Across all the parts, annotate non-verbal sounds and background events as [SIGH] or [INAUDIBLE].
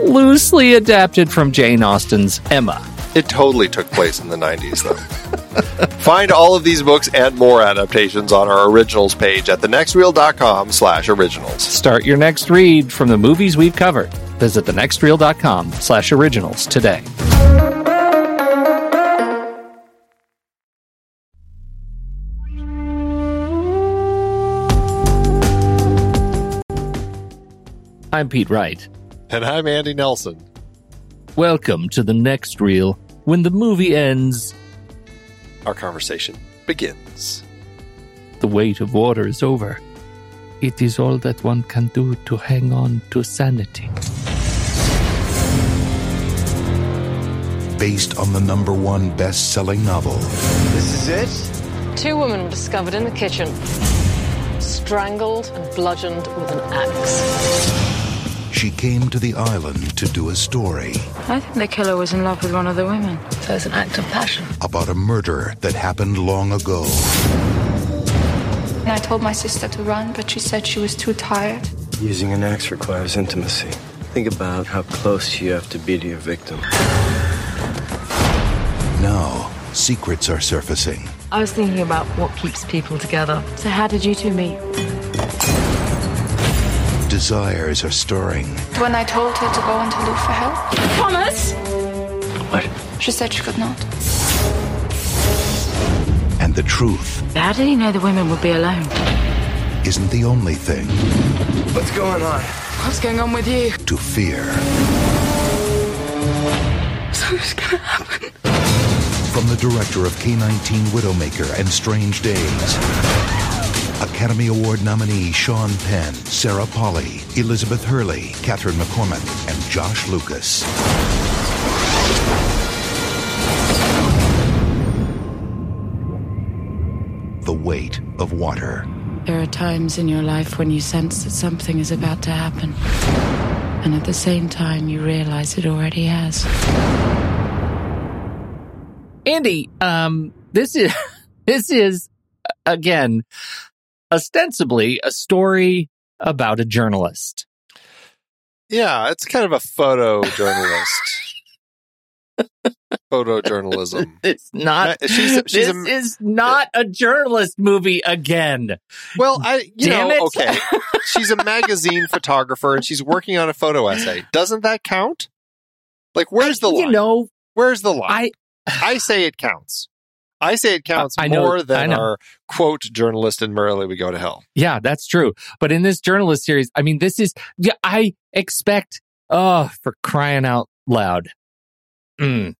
loosely adapted from Jane Austen's Emma. It totally took place in the 90s, though. [LAUGHS] Find all of these books and more adaptations on our originals page at thenextreel.com slash originals. Start your next read from the movies we've covered. Visit thenextreel.com slash originals today. I'm Pete Wright. And I'm Andy Nelson. Welcome to the next reel. When the movie ends, Our conversation begins. the weight of water is over. It is all that one can do to hang on to sanity. based on the number one best selling novel. This is it? Two women were discovered in the kitchen, strangled and bludgeoned with an axe. She came to the island to do a story I think the killer was in love with one of the women. So it's an act of passion. about a murder that happened long ago. And I told my sister to run, but she said she was too tired. Using an axe requires intimacy. Think about how close you have to be to your victim. Now, secrets are surfacing. I was thinking about what keeps people together. So how did you two meet? Desires are stirring. When I told her to go and to look for help, Thomas! What? she said she could not. And the truth How did he know the women would be alone? isn't the only thing What's going on? What's going on with you? to fear. Something's gonna happen. From the director of K-19 Widowmaker and Strange Days. Academy Award nominee Sean Penn, Sarah Polley, Elizabeth Hurley, Catherine McCormack, and Josh Lucas. The Weight of Water. There are times in your life when you sense that something is about to happen. And at the same time, you realize it already has. Andy, um, this is [LAUGHS] this is again ostensibly a story about a journalist. Yeah, it's kind of a photojournalist. Photojournalism. [LAUGHS] It's not. She's- she's this a- is not a journalist movie again. Well, I you Damn know, it. okay. She's a magazine [LAUGHS] photographer and she's working on a photo essay. Doesn't that count? Like where's the line? You know, where's the line? I I say it counts. I say it counts know- more I than know. our quote journalist and Merrily We Go to Hell. Yeah, that's true. But in this journalist series, I mean, this is, yeah, I expect, oh, for crying out loud. Mm.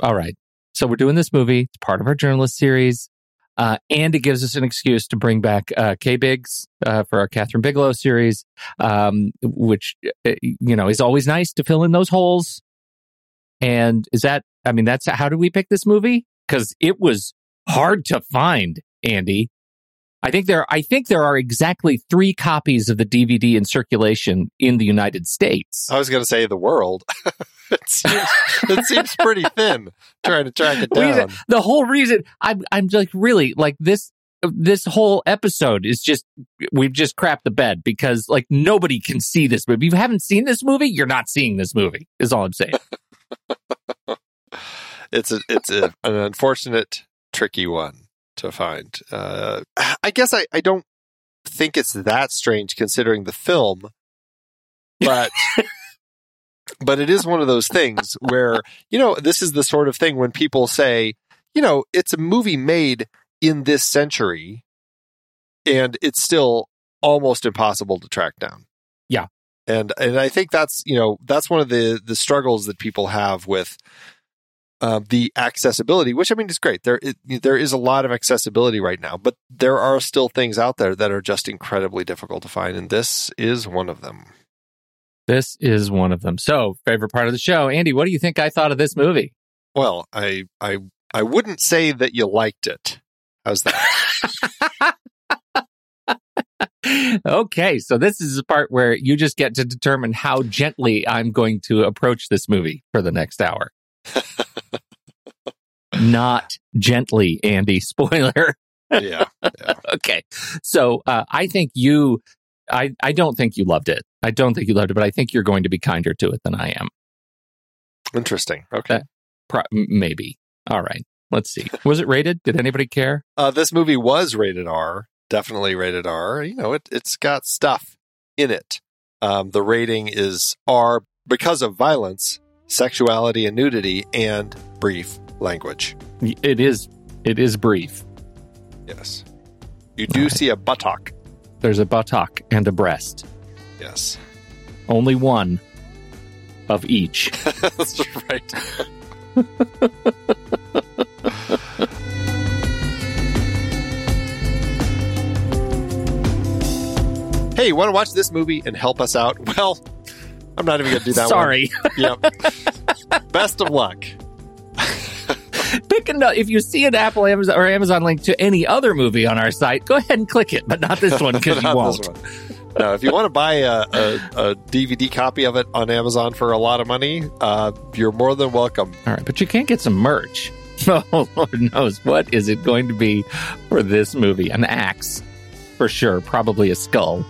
All right. So we're doing this movie. It's part of our journalist series. Uh, and it gives us an excuse to bring back uh, K Biggs uh, for our Kathryn Bigelow series, um, which, uh, you know, is always nice to fill in those holes. And is that, I mean, that's how did we pick this movie? Because it was hard to find, Andy. I think there I think there are exactly 3 copies of the DVD in circulation in the United States. I was going to say the world. [LAUGHS] it, seems, it seems pretty thin trying to track it down. the whole reason I'm I'm like really like this this whole episode is just we've just crapped the bed because like nobody can see this movie. If you haven't seen this movie, you're not seeing this movie. Is all I'm saying. [LAUGHS] It's a it's a, an unfortunate, tricky one to find. Uh, I guess I, I don't think it's that strange considering the film, but [LAUGHS] but it is one of those things where you know this is the sort of thing when people say, you know, it's a movie made in this century, and it's still almost impossible to track down. Yeah. and and I think that's you know that's one of the the struggles that people have with uh, the accessibility, which I mean is great. There it, there is a lot of accessibility right now, but there are still things out there that are just incredibly difficult to find, and this is one of them. This is one of them. So, favorite part of the show, Andy, what do you think I thought of this movie? Well, I I I wouldn't say that you liked it. How's that? [LAUGHS] okay, so this is the part where you just get to determine how gently I'm going to approach this movie for the next hour. Not gently, Andy. [LAUGHS] Spoiler. yeah, [LAUGHS] okay. So uh, I think you, I, I don't think you loved it. I don't think you loved it, but I think you're going to be kinder to it than I am. interesting. Okay. Pro- maybe. All right. Let's see. Was it rated? Did anybody care? Uh, this movie was rated R, definitely rated R. You know, it it's got stuff in it. Um, the rating is R because of violence, sexuality, and nudity, and brief language. It is. It is brief. Yes, you do right. see a buttock. There's a buttock and a breast. Yes, Only one of each. [LAUGHS] that's right. [LAUGHS] hey, you want to watch this movie and help us out? [LAUGHS] Well, I'm not even going to do that. Sorry. Yep. Best of luck. [LAUGHS] Pick a, if you see an Apple Amazon, or Amazon link to any other movie on our site, go ahead and click it, but not this one because [LAUGHS] you won't. No, if you want to buy a, a, a DVD copy of it on Amazon for a lot of money, uh, you're more than welcome. All right, but you can't get some merch. [LAUGHS] Oh, Lord knows what is it going to be for this movie? An axe, for sure. Probably a skull.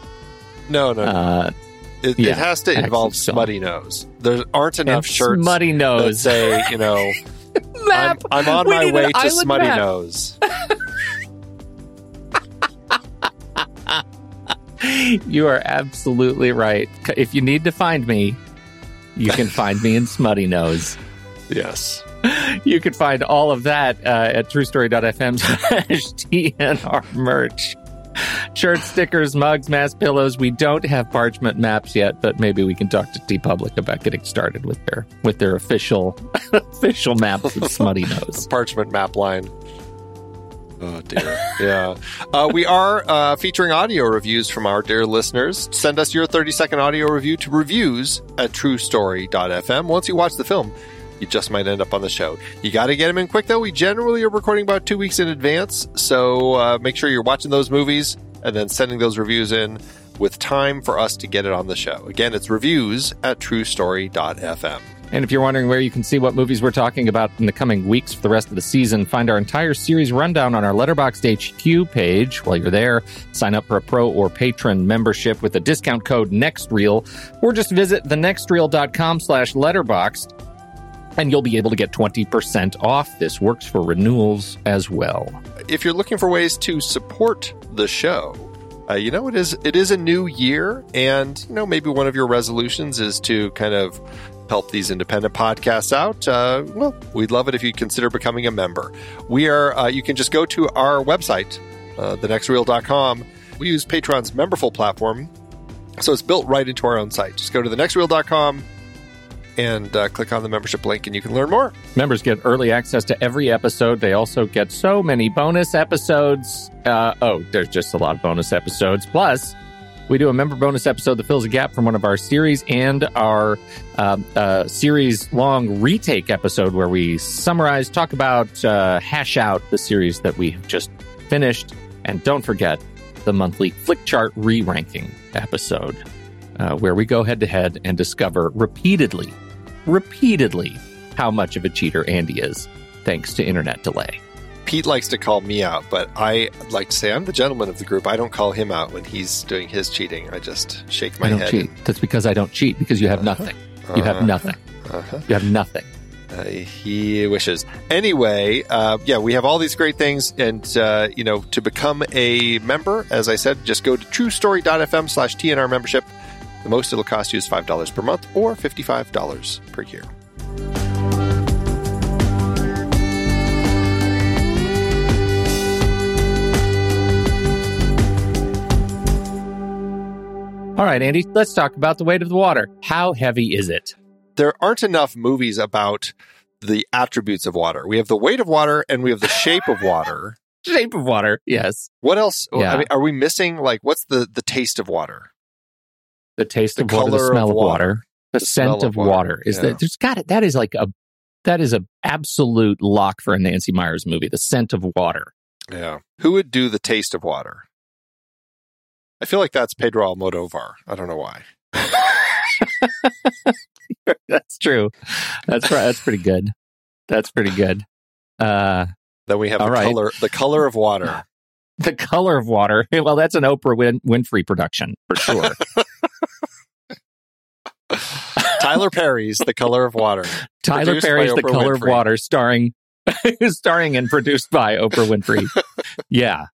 No, no, no. It, yeah, it has to involve so smutty nose. There aren't enough and shirts smuttynose. say, you know, [LAUGHS] I'm. I'm on We my way to smutty map. nose. [LAUGHS] you are absolutely right. If you need to find me, you can find me in Smuttynose. [LAUGHS] Yes. You can find all of that uh, at truestory.fm slash TNR merch. [LAUGHS] Shirts, stickers, mugs, mass pillows. We don't have parchment maps yet, but maybe we can talk to TeePublic about getting started with their with their official [LAUGHS] official maps of Smuttynose. [LAUGHS] Parchment map line. Oh dear. yeah. Uh, we are uh, featuring audio reviews from our dear listeners. Send us your 30 second audio review to reviews at truestory.fm. Once you watch the film, you just might end up on the show. You got to get them in quick, though. We generally are recording about two weeks in advance. So uh, make sure you're watching those movies and then sending those reviews in with time for us to get it on the show. Again, it's reviews at truestory.fm. And if you're wondering where you can see what movies we're talking about in the coming weeks for the rest of the season, find our entire series rundown on our Letterboxd HQ page. While you're there, sign up for a pro or patron membership with the discount code NEXTREEL, or just visit thenextreel.com slash letterboxd and you'll be able to get 20% off. This works for renewals as well. If you're looking for ways to support the show, uh, you know it is it is a new year, and you know maybe one of your resolutions is to kind of help these independent podcasts out. Uh, well, we'd love it if you consider becoming a member. We are uh, you can just go to our website, uh, thenextreel.com. We use Patreon's memberful platform, so it's built right into our own site. Just go to thenextreel.com and uh, click on the membership link and you can learn more. Members get early access to every episode. They also get so many bonus episodes. Uh, oh, there's just a lot of bonus episodes. Plus, we do a member bonus episode that fills a gap from one of our series and our um, uh, series long retake episode where we summarize, talk about, uh, hash out the series that we have just finished. And don't forget the monthly Flickchart re ranking episode. Uh, where we go head to head and discover repeatedly repeatedly how much of a cheater Andy is, thanks to internet delay. Pete likes to call me out, but I like to say I'm the gentleman of the group. I don't call him out when he's doing his cheating. I just shake my I don't head. cheat. That's because I don't cheat because you have Uh-huh. nothing. You have Uh-huh. nothing. Uh-huh. You have nothing. Uh, he wishes. Anyway, uh, yeah, we have all these great things, and uh, you know, to become a member, as I said, just go to TrueStory.fm slash TNR membership. The most it'll cost you is five dollars per month or fifty-five dollars per year. All right, Andy, let's talk about the weight of the water. How heavy is it? There aren't enough movies about the attributes of water. We have the weight of water, and we have the shape of water. [LAUGHS] Shape of water, yes. What else? Yeah. I mean, are we missing? Like, what's the the taste of water? The taste The of water, the smell of water. water, the, The scent of water, water. Is yeah. that there's got it? That is like a that is a absolute lock for a Nancy Meyers movie. The scent of water. Yeah. Who would do the taste of water? I feel like that's Pedro Almodovar. I don't know why. [LAUGHS] That's true. That's right. That's pretty good. That's pretty good. Uh, Then we have the right. color the color of water. [LAUGHS] the color of water. [LAUGHS] Well, that's an Oprah Win- Winfrey production for sure. Tyler Perry's The Color of Water. [LAUGHS] Tyler Perry's The Color of Water, starring [LAUGHS] starring and produced by Oprah Winfrey. [LAUGHS] yeah.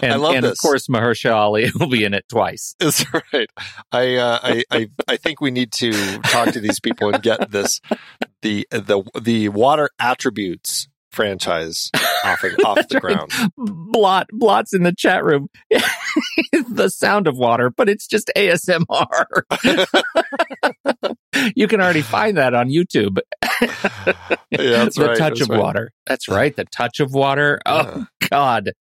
And, I love and this. of course, Mahershala Ali will be in it twice. That's right. I, uh, I I I think we need to talk to these people and get this the the the water attributes franchise off of, off the ground. Blot blots in the chat room. the sound of water, but it's just ASMR. You can already find that on YouTube. [LAUGHS] Yeah, that's the right, touch of right. water. That's right. The touch of water. Oh God.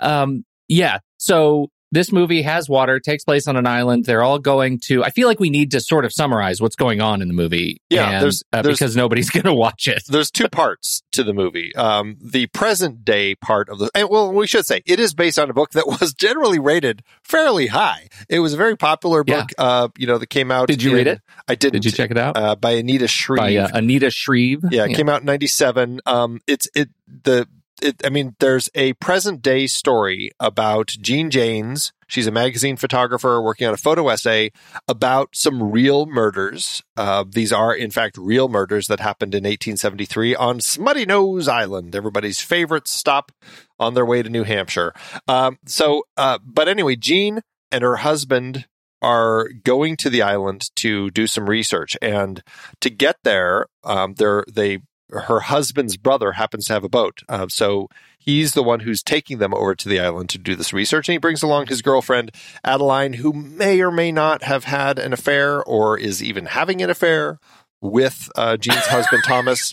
Um, yeah. So this movie has water, takes place on an island. They're all going to. I feel like we need to sort of summarize what's going on in the movie. Yeah, and, there's- uh, there's- because nobody's [LAUGHS] going to watch it. There's two parts to the movie. Um, the present day part of the, and well, we should say it is based on a book that [LAUGHS] was generally rated fairly high. It was a very popular Yeah. book, uh, you know, that came out. Did you read it? I did. Did you check it out? Uh, by Anita Shreve. By uh, Anita Shreve. yeah, it came out in 97. Um, it's, it, the, it, I mean, there's a present day story about Jean Janes. She's a magazine photographer working on a photo essay about some real murders. Uh, these are, in fact, real murders that happened in 1873 on Smuttynose Island, everybody's favorite stop on their way to New Hampshire. Um, so, uh, but anyway, Jean and her husband are going to the island to do some research. And to get there, um, they her husband's brother happens to have a boat. Uh, so he's the one who's taking them over to the island to do this research. And he brings along his girlfriend, Adeline, who may or may not have had an affair or is even having an affair with uh, Jean's husband, Thomas.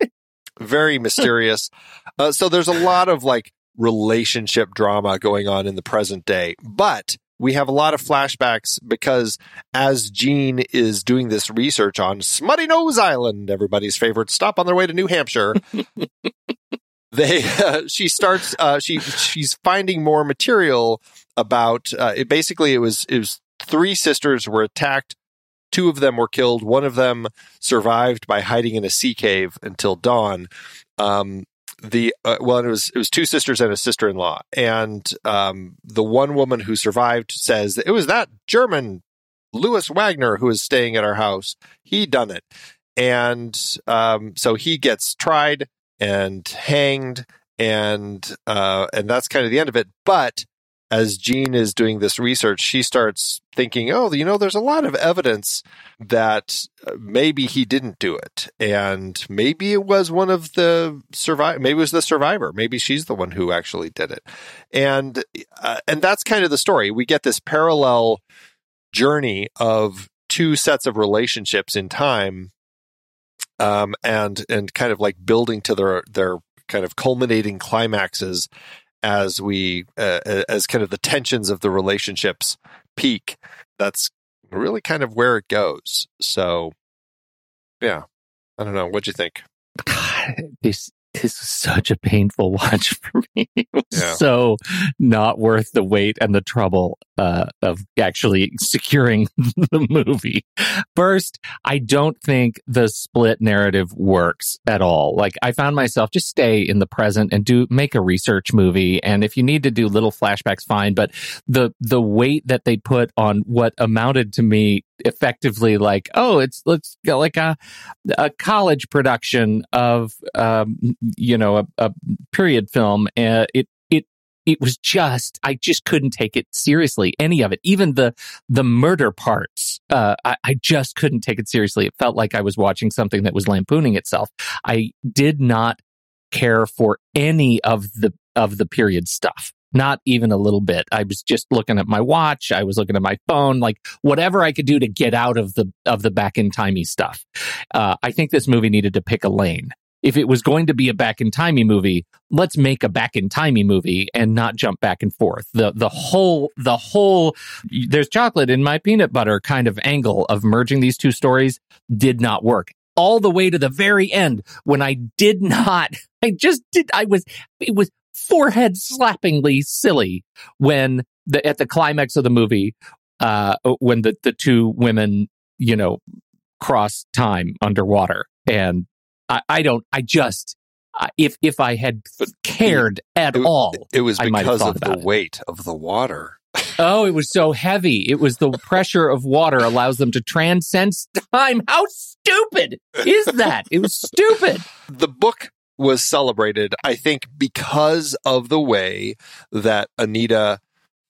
[LAUGHS] Very mysterious. Uh, so there's a lot of like relationship drama going on in the present day. But we have a lot of flashbacks because as Jean is doing this research on Smuttynose Island, everybody's favorite stop on their way to New Hampshire, [LAUGHS] they uh, she starts uh, she she's finding more material about uh, it. Basically, it was it was three sisters were attacked. Two of them were killed. One of them survived by hiding in a sea cave until dawn. Um, the uh, well, it was it was two sisters and a sister in law, and um, the one woman who survived says it was that German Louis Wagner who was staying at our house. He done it, and um, so he gets tried and hanged, and uh, and that's kind of the end of it. But as Jean is doing this research, she starts thinking, oh, you know, there's a lot of evidence that uh, maybe he didn't do it. And maybe it was one of the survivor, maybe it was the survivor. Maybe she's the one who actually did it. And, uh, and that's kind of the story. We get this parallel journey of two sets of relationships in time. Um, and, and kind of like building to their, their kind of culminating climaxes as we uh, as kind of the tensions of the relationships peak that's really kind of where it goes. So yeah. I don't know. What'd you think? God, [SIGHS] this this was such a painful [LAUGHS] watch for me. It was yeah. so not worth the wait and the trouble uh, of actually securing [LAUGHS] the movie. First, I don't think the split narrative works at all. Like I found myself just stay in the present and do make a research movie. And if you need to do little flashbacks, fine. But the the weight that they put on what amounted to me effectively like oh it's let's go like a a college production of um you know a, a period film uh, it it it was just i just couldn't take it seriously any of it even the the murder parts uh I, I just couldn't take it seriously. It felt like i was watching something that was lampooning itself. I did not care for any of the of the period stuff not even a little bit. I was just looking at my watch. I was looking at my phone, like whatever I could do to get out of the of the back in timey stuff. Uh, I think this movie needed to pick a lane. If it was going to be a back in timey movie, let's make a back in timey movie and not jump back and forth. The the whole the whole there's chocolate in my peanut butter kind of angle of merging these two stories did not work all the way to the very end when I did not, [LAUGHS] I just did, I was, it was forehead slappingly silly when the at the climax of the movie uh when the the two women you know cross time underwater. And i, I don't i just if if i had cared at it, all it was because of the weight of the water. Oh it was so heavy. It was the pressure of water allows them to transcend time. How stupid is that? It was stupid. The book was celebrated, I think, because of the way that Anita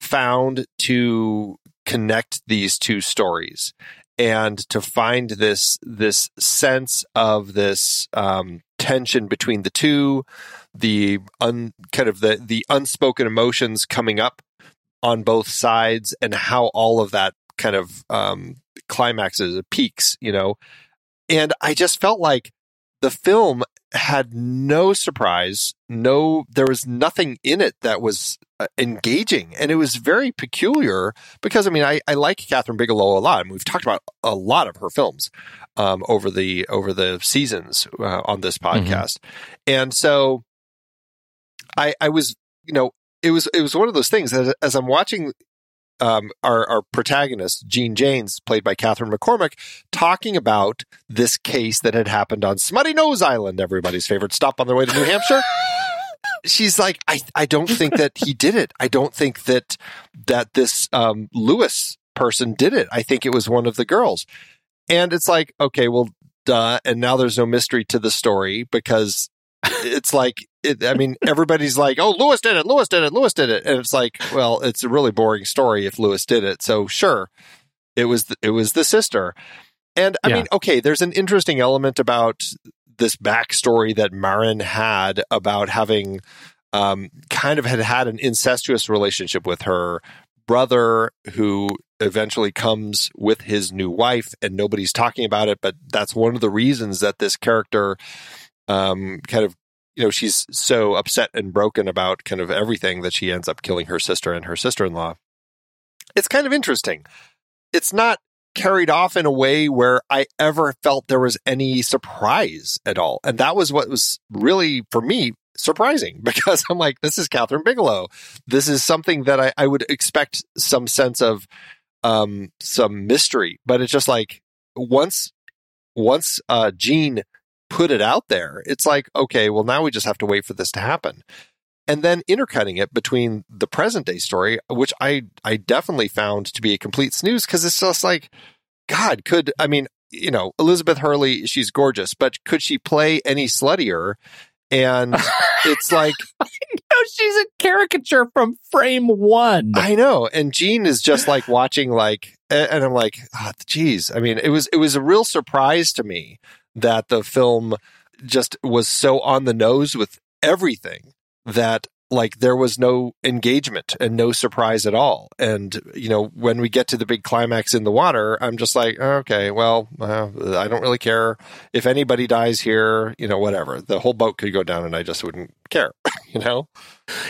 found to connect these two stories and to find this this sense of this um, tension between the two, the un, kind of the the unspoken emotions coming up on both sides, and how all of that kind of um, climaxes, peaks, you know. And I just felt like the film had no surprise, no, there was nothing in it that was uh, engaging. And it was very peculiar because, I mean, I, I like Kathryn Bigelow a lot. I mean, we've talked about a lot of her films um, over the over the seasons uh, on this mm-hmm. podcast. Mm-hmm. And so I, I was, you know, it was it was one of those things that as I'm watching um, our, our protagonist, Jean Janes, played by Catherine McCormack, talking about this case that had happened on Smuttynose Island, everybody's favorite stop on their way to New Hampshire. [LAUGHS] She's like, I, I don't think that he did it. I don't think that that this um, Lewis person did it. I think it was one of the girls. And it's like, okay, well, duh. And now there's no mystery to the story because it's like it, I mean, everybody's like, "Oh, Lewis did it. Lewis did it. Lewis did it," and it's like, well, it's a really boring story if Lewis did it. So sure, it was the, it was the sister, and I Yeah. mean, okay, there's an interesting element about this backstory that Maren had about having um, kind of had had an incestuous relationship with her brother who eventually comes with his new wife and nobody's talking about it but that's one of the reasons that this character um, kind of you know she's so upset and broken about kind of everything that she ends up killing her sister and her sister-in-law. It's kind of interesting. It's not carried off in a way where i ever felt there was any surprise at all. And that was what was really for me surprising [LAUGHS] because i'm like this is kathryn bigelow. This is something that i, I would expect some sense of um some mystery. But it's just like once once uh jean put it out there it's like okay well now we just have to wait for this to happen and then intercutting it between the present day story which i i definitely found to be a complete snooze because it's just like god could i mean you know elizabeth hurley she's gorgeous but could she play any sluttier and [LAUGHS] it's like No, she's a caricature from frame one. I know. And Jean is just like watching like and I'm like, ah, oh, geez. I mean, it was it was a real surprise to me that the film just was so on the nose with everything that like there was no engagement and no surprise at all. And you know, when we get to the big climax in the water, I'm just like, okay, well, uh, I don't really care if anybody dies here. You know, whatever. The whole boat could go down, and I just wouldn't care. [LAUGHS] you know.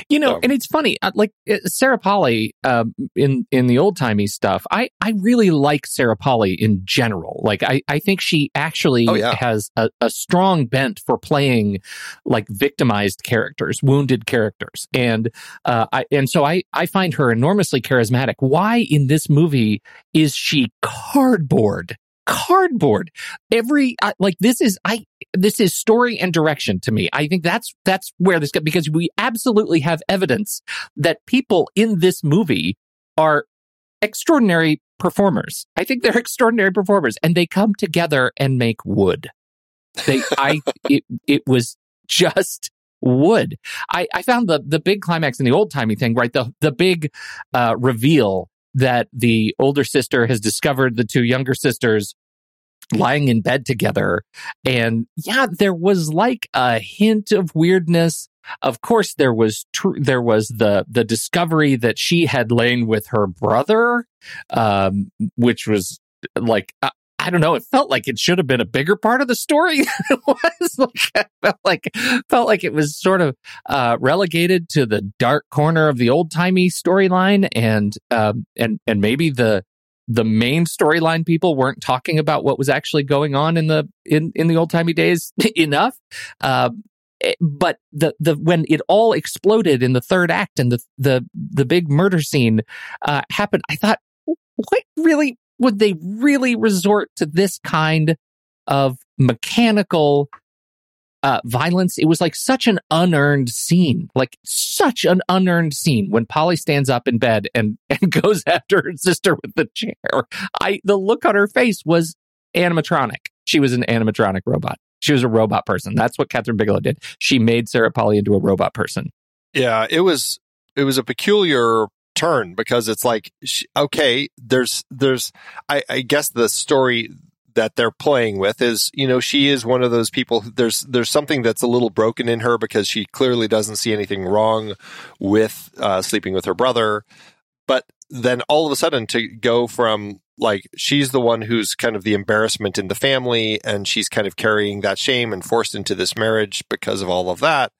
You know, So- and it's funny, uh, like uh, Sarah Polley um, in in the old timey stuff. I I really like Sarah Polley in general. Like I I think she actually Oh, yeah. has a, a strong bent for playing like victimized characters, wounded characters, and uh, I and so I I find her enormously charismatic. Why in this movie is she cardboard? Cardboard. Every uh, like this is I this is story and direction to me. I think that's that's where this got because we absolutely have evidence that people in this movie are extraordinary performers. I think they're [LAUGHS] extraordinary performers and they come together and make wood. They I [LAUGHS] it it was just wood. I, I found the the big climax in the old timey thing, right? The the big uh, reveal that the older sister has discovered the two younger sisters lying in bed together. And yeah, there was like a hint of weirdness. Of course, there was tr- there was the the discovery that she had lain with her brother, um, which was like I, don't know. It felt like it should have been a bigger part of the story. [LAUGHS] it was like felt like felt like it was sort of uh, relegated to the dark corner of the old timey storyline, and um, and and maybe the the main storyline people weren't talking about what was actually going on in the in in the old timey days [LAUGHS] enough. Eh, but the the when it all exploded in the third act and the the the big murder scene uh, happened, I thought, what really would they really resort to this kind of mechanical uh, violence. It was like such an unearned scene, like such an unearned scene when Polley stands up in bed and, [LAUGHS] and goes after her sister with the chair. I, the look on her face was animatronic. She was an animatronic robot. She was a robot person. That's what Kathryn Bigelow did. She made Sarah Polley into a robot person. Yeah, it was it was a peculiar turn because it's like okay, there's there's I, I guess the story that they're playing with is you know she is one of those people there's there's something that's a little broken in her because she clearly doesn't see anything wrong with uh, sleeping with her brother. But then all of a sudden to go from like she's the one who's kind of the embarrassment in the family and she's kind of carrying that shame and forced into this marriage because of all of that.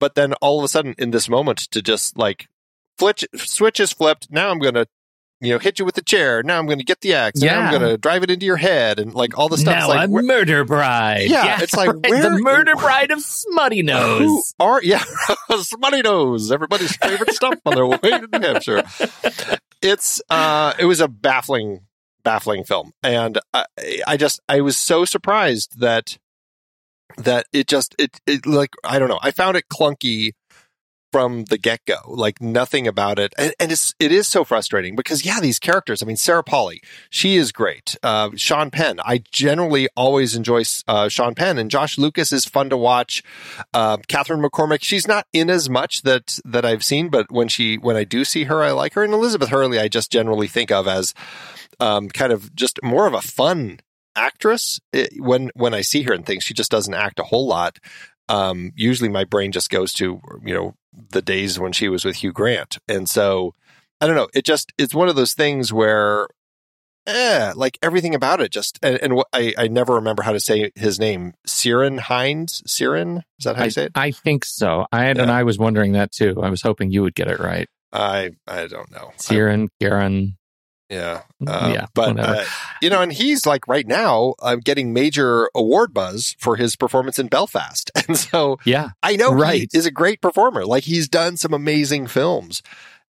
But then all of a sudden in this moment to just like flitch, switch is flipped. Now i'm gonna you know hit you with the chair. Now i'm gonna get the axe. Now i'm gonna drive it into your head and like all the stuff. Now like a murder bride. Yeah, it's like, right, where- the murder bride of Smuttynose. who are yeah [LAUGHS] somebody knows everybody's favorite stuff on their way to new hampshire. It's uh it was a baffling baffling film. And I, I just i was so surprised that that it just it, it like i don't know. I found it clunky from the get go. Like nothing about it, and, and it's it is so frustrating because yeah, these characters. I mean, Sarah Polley, she is great. Uh, Sean Penn, I generally always enjoy uh, Sean Penn, and Josh Lucas is fun to watch. Uh, Catherine McCormack, she's not in as much that that I've seen, but when she when I do see her, I like her. And Elizabeth Hurley, I just generally think of as um, kind of just more of a fun actress it, when when I see her and things. She just doesn't act a whole lot. Um, usually, my brain just goes to you know the days when she was with Hugh Grant. And so I don't know. It just it's one of those things where eh, like everything about it just and, and I, I never remember how to say his name. Ciarán Hinds? Ciarán? Is that how I, you say it? I think so. I had, Yeah. and I was wondering that too. I was hoping you would get it right. I I don't know. Ciaran, Karen. Yeah. Uh, yeah. But, uh, you know, and he's like right now uh, getting major award buzz for his performance in Belfast. [LAUGHS] And so yeah. I know Right. he is a great performer. Like he's done some amazing films.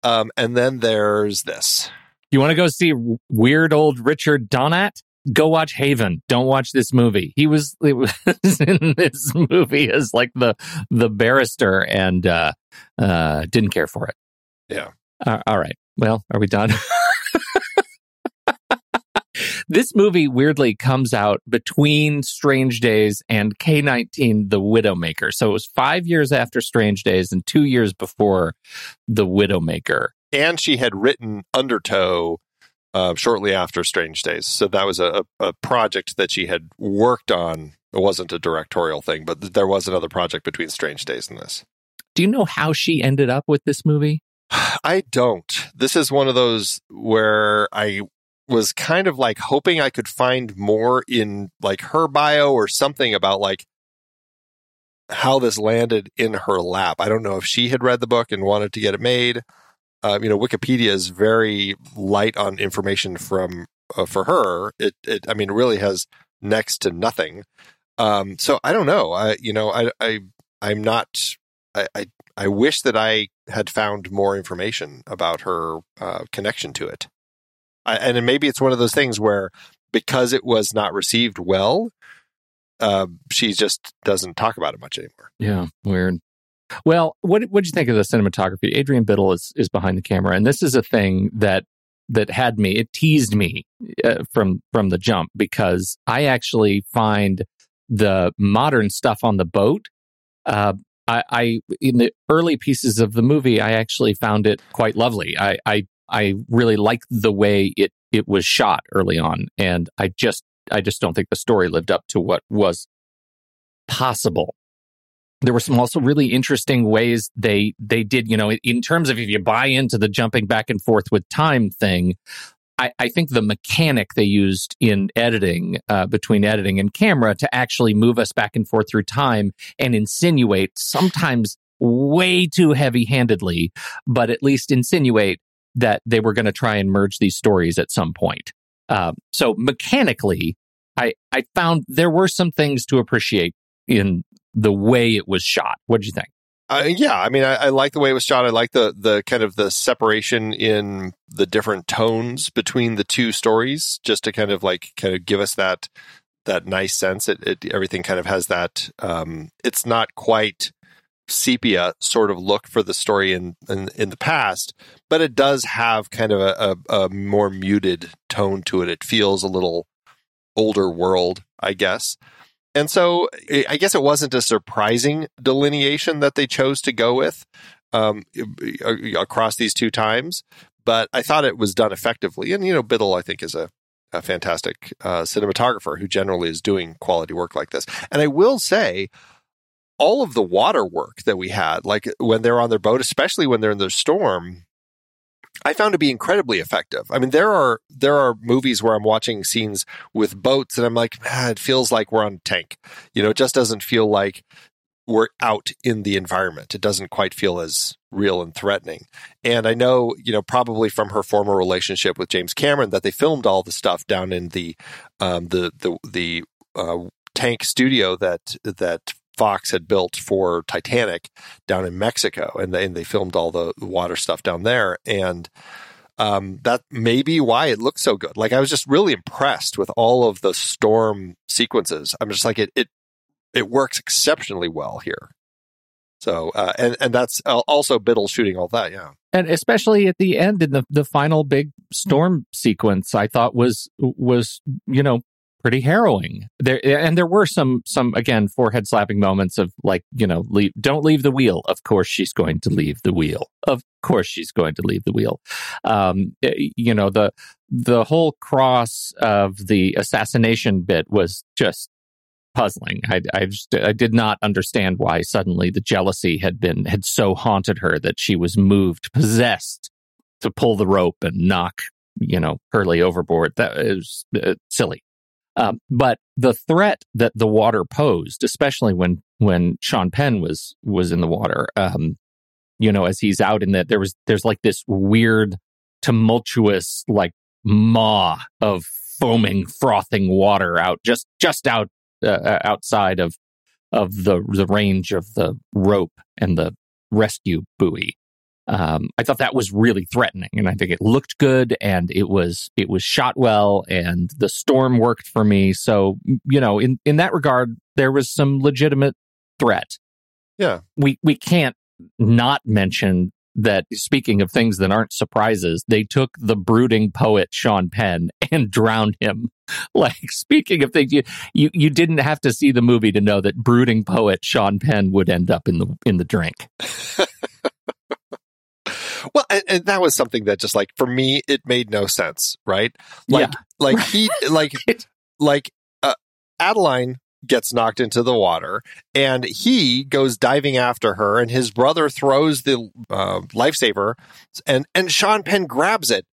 Um, and then there's this. You want to go see weird old Richard Donat? Go watch Haven. Don't watch this movie. He was, [LAUGHS] he was in this movie as like the the barrister and uh, uh, didn't care for it. Yeah. Uh, all right. Well, are we done? [LAUGHS] this movie weirdly comes out between Strange Days and K19 The Widowmaker. So it was 5 years after Strange Days and 2 years before The Widowmaker. And she had written Undertow uh, shortly after Strange Days. So that was a, a project that she had worked on. It wasn't a directorial thing, but th- there was another project between Strange Days and this. Do you know how she ended up with this movie? [SIGHS] I don't. This is one of those where I was kind of like hoping I could find more in like her bio or something about like how this landed in her lap. I don't know if she had read the book and wanted to get it made. Uh, you know, Wikipedia is very light on information from uh, for her. It, it, I mean, really has next to nothing. Um, so I don't know. I, you know, I, I, I'm not. I, I, I wish that I had found more information about her uh, connection to it. And maybe it's one of those things where because it was not received well, uh, she just doesn't talk about it much anymore. Yeah, weird. Well, what what did you think of the cinematography? Adrian Biddle is is behind the camera, and this is a thing that that had me. It teased me uh, from from the jump because I actually find the modern stuff on the boat. Uh, I, I in the early pieces of the movie, I actually found it quite lovely. I I, I really like the way it it was shot early on, and I just I just don't think the story lived up to what was possible. There were some also really interesting ways they they did you know in terms of if you buy into the jumping back and forth with time thing i, I think the mechanic they used in editing uh, between editing and camera to actually move us back and forth through time and insinuate sometimes way too heavy handedly but at least insinuate that they were going to try and merge these stories at some point uh, so mechanically i i found there were some things to appreciate in the way it was shot. What did you think? Uh, yeah, I mean, I, I like the way it was shot. I like the the kind of the separation in the different tones between the two stories, just to kind of like kind of give us that that nice sense. It, it everything kind of has that. Um, it's not quite sepia sort of look for the story in, in in the past, but it does have kind of a, a, a more muted tone to it. It feels a little older world, I guess. And so I guess it wasn't a surprising delineation that they chose to go with um, across these two times, but I thought it was done effectively. And, you know, Biddle, I think, is a, a fantastic uh, cinematographer who generally is doing quality work like this. And I will say, all of the water work that we had, like when they're on their boat, especially when they're in the storm, I found to be incredibly effective. I mean, there are there are movies where I'm watching scenes with boats and I'm like, ah, it feels like we're on a tank. You know, it just doesn't feel like we're out in the environment. It doesn't quite feel as real and threatening. And I know, you know, probably from her former relationship with James Cameron that they filmed all the stuff down in the um, the the the uh, tank studio that that Fox had built for Titanic down in Mexico, and they, and they filmed all the water stuff down there, and um, that may be why it looked so good. Like I was just really impressed with all of the storm sequences. I'm just like it it it works exceptionally well here. So, uh, and and that's also Biddle shooting all that. Yeah. and especially at the end in the the final big storm sequence i thought was was you know pretty harrowing. There and there were some some again forehead slapping moments of like you know leave don't leave the wheel. Of course she's going to leave the wheel. Of course she's going to leave the wheel. Um eh, you know the the whole cross of the assassination bit was just puzzling. I i just i did not understand why suddenly the jealousy had been had so haunted her that she was moved possessed to pull the rope and knock you know hurley overboard. That is uh, silly um, but the threat that the water posed especially when when sean penn was was in the water um you know as he's out in that there was there's like this weird tumultuous like maw of foaming frothing water out just just out uh, outside of of the the range of the rope and the rescue buoy. Um, I thought that was really threatening, and I think it looked good, and it was it was shot well, and the storm worked for me. So you know, in in that regard, there was some legitimate threat. Yeah. We we can't not mention that. Speaking of things that aren't surprises, they took the brooding poet Sean Penn [LAUGHS] and drowned him. [LAUGHS] Like speaking of things, you, you you didn't have to see the movie to know that brooding poet Sean Penn would end up in the in the drink. [LAUGHS] Well, and, and that was something that just like for me, it made no sense, right? Like, Yeah. like he, [LAUGHS] like, like uh, Adeline gets knocked into the water, and he goes diving after her, and his brother throws the uh, lifesaver, and and Sean Penn grabs it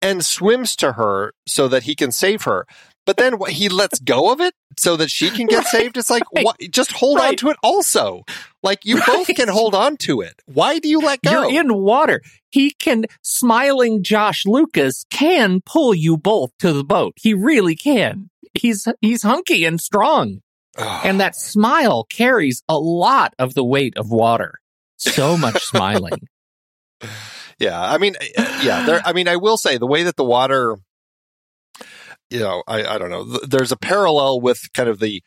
and swims to her so that he can save her. But then what, he lets go of it so that she can get saved. It's like, right. what, just hold on to it also. Like you both can hold on to it. Why do you let go? You're in water. He can smiling Josh Lucas can pull you both to the boat. He really can. He's he's hunky and strong. And that smile carries a lot of the weight of water. So much [LAUGHS] smiling. Yeah, I mean, uh, yeah, there. I mean, I will say the way that the water, you know, I I don't know. There's a parallel with kind of the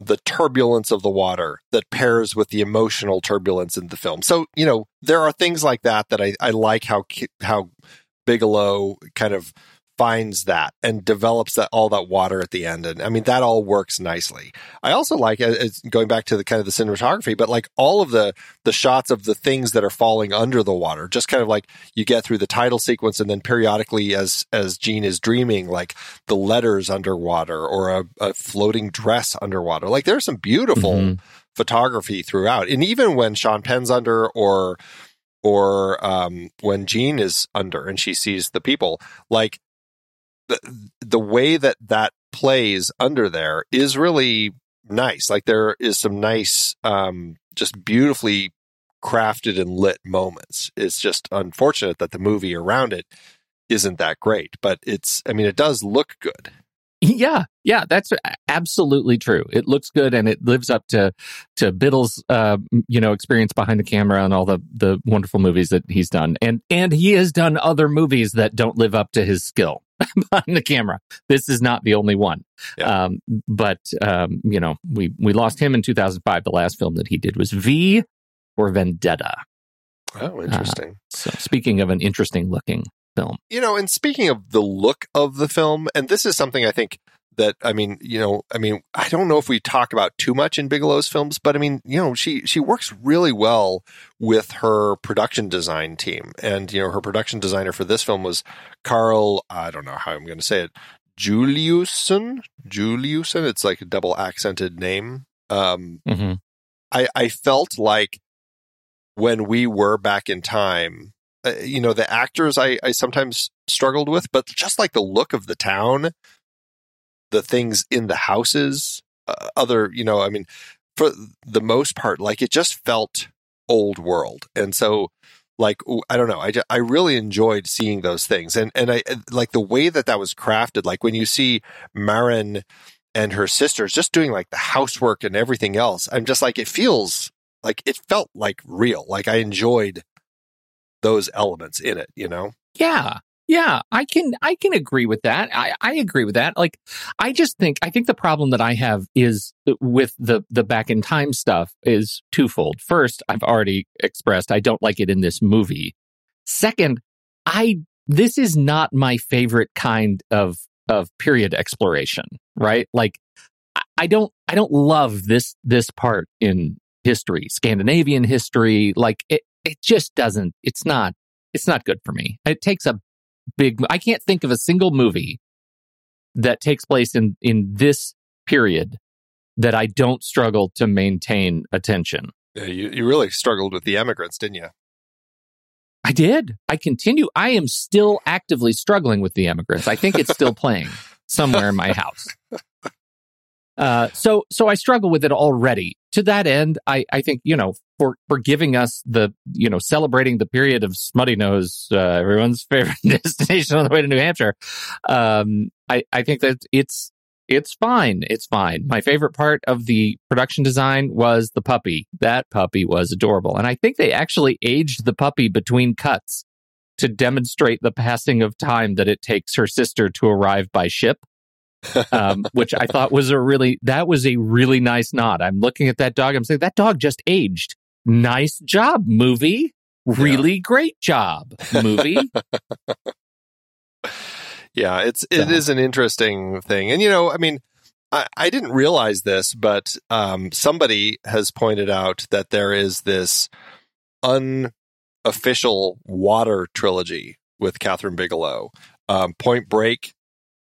the turbulence of the water that pairs with the emotional turbulence in the film. So you know, there are things like that that I I like how how Bigelow kind of finds that and develops that all that water at the end. And i mean that all works nicely. I also like uh, it's going back to the kind of the cinematography but like all of the the shots of the things that are falling under the water just kind of like you get through the title sequence and then periodically as as Jean is dreaming like the letters underwater or a, a floating dress underwater. Like there's some beautiful Mhm. photography throughout. And even when sean penn's under or or um when jean is under and she sees the people like the the way that that plays under there is really nice like there is some nice um just beautifully crafted and lit moments it's just unfortunate that the movie around it isn't that great but it's i mean it does look good Yeah, yeah, that's absolutely true. It looks good and it lives up to to Biddle's uh, you know experience behind the camera and all the the wonderful movies that he's done. And and he has done other movies that don't live up to his skill [LAUGHS] behind the camera. This is not the only one. Yeah. Um, but um, you know, we we lost him in 2005. The last film that he did was V for Vendetta. oh interesting So speaking of an interesting looking film. you know, and speaking of the look of the film, and this is something I think that I mean, you know, I mean, I don't know if we talk about too much in Bigelow's films, but I mean, you know, she she works really well with her production design team, and you know, her production designer for this film was Karl. I don't know how I'm going to say it. Júlíusson, Júlíusson. It's like a double accented name. Um, hmm I, I felt like when we were back in time, uh, you know, the actors I, I sometimes struggled with, but just like the look of the town, the things in the houses, uh, other, you know, I mean, for the most part, like it just felt old world. And so, like, I don't know, I, ju- I really enjoyed seeing those things. And, and I like the way that that was crafted, like when you see Maren and her sisters just doing like the housework and everything else. I'm just like, it feels like it felt like real. Like I enjoyed those elements in it, you know? Yeah. Yeah, I can I can agree with that. I, I agree with that. Like I just think I think the problem that I have is with the the back in time stuff is twofold. First, I've already expressed I don't like it in this movie. Second, I this is not my favorite kind of of period exploration, right? Like I- don't I don't love this this part in history, Scandinavian history. Like it it just doesn't it's not it's not good for me. It takes a big I can't think of a single movie that takes place in in this period that I don't struggle to maintain attention. Yeah, you, you really struggled with the emigrants, didn't you? I did. I continue. I am still actively struggling with the immigrants. I think it's still playing somewhere in my house. [LAUGHS] Uh, so, so I struggle with it already. To that end, I, I think you know for for giving us the you know celebrating the period of Smuttynose, uh, everyone's [LAUGHS] favorite destination on the way to New Hampshire. Um, I I think that it's it's fine. It's fine. My favorite part of the production design was the puppy. That puppy was adorable. And I think they actually aged the puppy between cuts to demonstrate the passing of time that it takes her sister to arrive by ship. Um, which I thought was a really, that was a really nice nod. I'm looking at that dog. I'm saying that dog just aged. Nice job, movie. Really great job, movie. [LAUGHS] Yeah, it's it So- is an interesting thing, and you know, I mean, I, I didn't realize this, but um, somebody has pointed out that there is this unofficial water trilogy with Kathryn Bigelow, um, Point Break,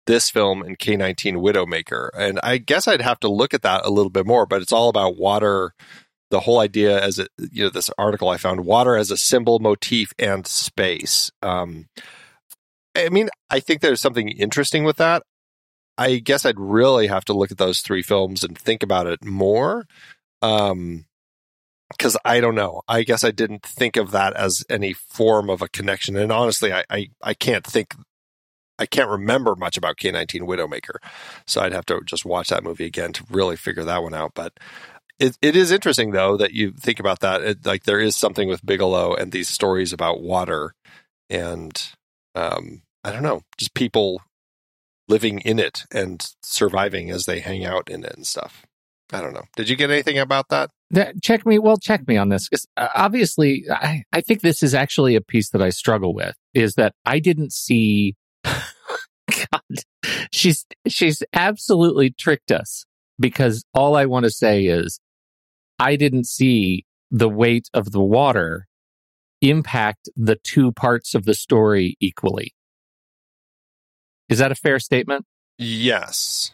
this film, and K nineteen Widowmaker, and I guess I'd have to look at that a little bit more, but it's all about water. The whole idea, as you know, this article I found, water as a symbol, motif, and space. Um, I mean, I think there's something interesting with that. I guess I'd really have to look at those three films and think about it more. Um, because I don't know. I guess I didn't think of that as any form of a connection. And honestly, I, I, I can't think, I can't remember much about K19 Widowmaker. So I'd have to just watch that movie again to really figure that one out. But it, it is interesting, though, that you think about that. It, like there is something with Bigelow and these stories about water and um, I don't know, just people living in it and surviving as they hang out in it and stuff. I don't know. Did you get anything about that? That, check me. Well, check me on this uh, obviously, I, I think this is actually a piece that I struggle with. Is that I didn't see. She's she's absolutely tricked us because all I want to say is I didn't see the weight of the water impact the two parts of the story equally. Is that a fair statement? Yes.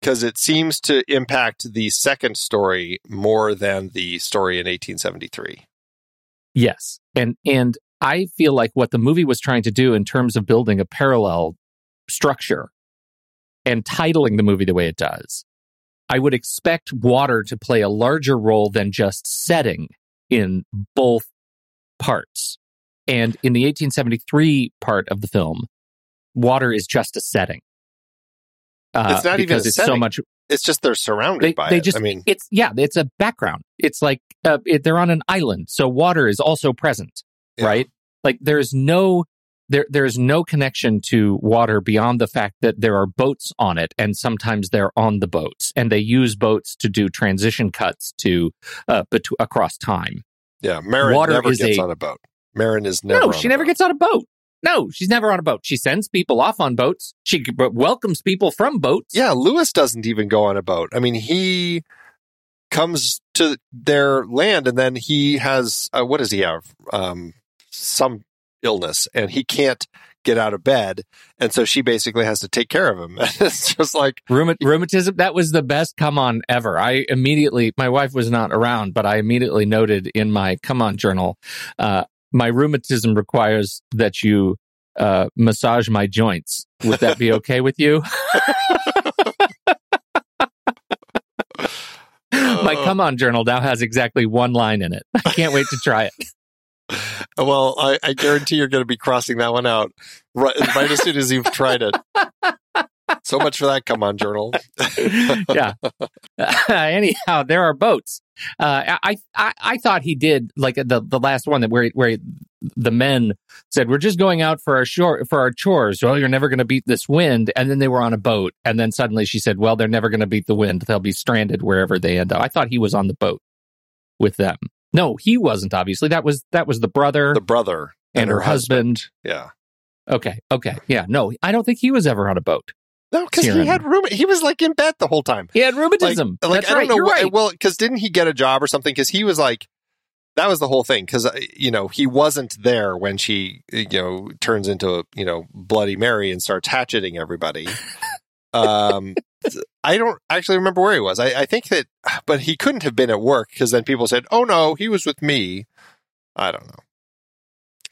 Because it seems to impact the second story more than the story in 1873. Yes. And and I feel like what the movie was trying to do in terms of building a parallel structure and titling the movie the way it does, I would expect water to play a larger role than just setting in both parts. And in the 1873 part of the film, water is just a setting. Uh, It's not even it's so setting. much It's just they're surrounded they, by they it. just I mean, it's yeah it's a background it's like uh, it, they're on an island so water is also present Yeah. right like there's no there there's no connection to water beyond the fact that there are boats on it and sometimes they're on the boats and they use boats to do transition cuts to uh bet- across time yeah, Maren water never is gets a- on a boat. Maren is never. no she never boat. gets on a boat no she's never on a boat she sends people off on boats she welcomes people from boats Yeah, Louis doesn't even go on a boat. I mean, he comes to their land and then he has uh, what does he have? Um, some illness and he can't get out of bed, and so she basically has to take care of him. [LAUGHS] it's just like Rheuma- rheumatism that was the best come on ever. I immediately my wife was not around but i immediately noted in my come on journal uh, my rheumatism requires that you uh, massage my joints. Would that be okay with you? [LAUGHS] My come on journal now has exactly one line in it. I can't wait to try it [LAUGHS] Well, I, I guarantee you're going to be crossing that one out right, right as soon as you've tried it. [LAUGHS] So much for that. Come on, journal. [LAUGHS] yeah. Anyhow, there are boats. Uh, I, I I thought he did like the the last one that where where the men said we're just going out for our shore for our chores. Well, you're never going to beat this wind, and then they were on a boat, and then suddenly she said, "Well, they're never going to beat the wind. They'll be stranded wherever they end up." I thought he was on the boat with them. No, he wasn't. Obviously, that was that was the brother, the brother, and, her, husband. Yeah. Okay. Okay. Yeah. No, I don't think he was ever on a boat. No, because he had room. He was like in bed the whole time. He had rheumatism. like That's I don't right. know. You're what, right. Well, because didn't he get a job or something? Because he was like, that was the whole thing. Because you know he wasn't there when she you know turns into a you know Bloody Mary and starts hatcheting everybody. [LAUGHS] um, I don't actually remember where he was. I, I think that, but he couldn't have been at work because then people said, "Oh no, he was with me." I don't know.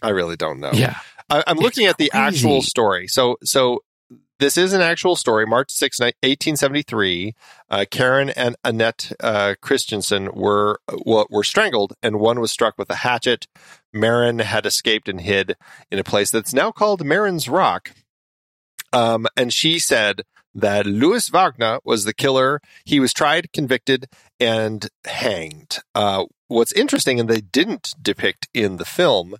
I really don't know. yeah. I, I'm It's looking at the crazy. actual story. So, so this is an actual story. March 6, 1873. Uh, Karen and Annette uh, Christensen were were were strangled, and one was struck with a hatchet. Maren had escaped and hid in a place that's now called Maren's Rock. Um, and she said that Louis Wagner was the killer. He was tried, convicted, and hanged. Uh, what's interesting, and they didn't depict in the film,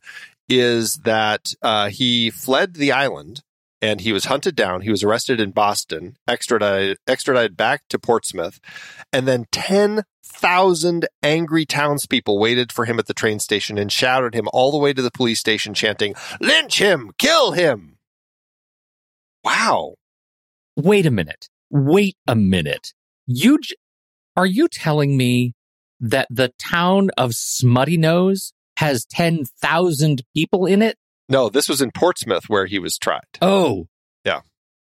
is that uh, he fled the island and he was hunted down. He was arrested in Boston, extradited, extradited back to Portsmouth, and then 10,000 angry townspeople waited for him at the train station and shouted him all the way to the police station, chanting, Lynch him! Kill him! Wow. Wait a minute. Wait a minute. You j- are you telling me that the town of Smuttynose has 10,000 people in it? No, this was in Portsmouth where he was tried. Oh. Yeah.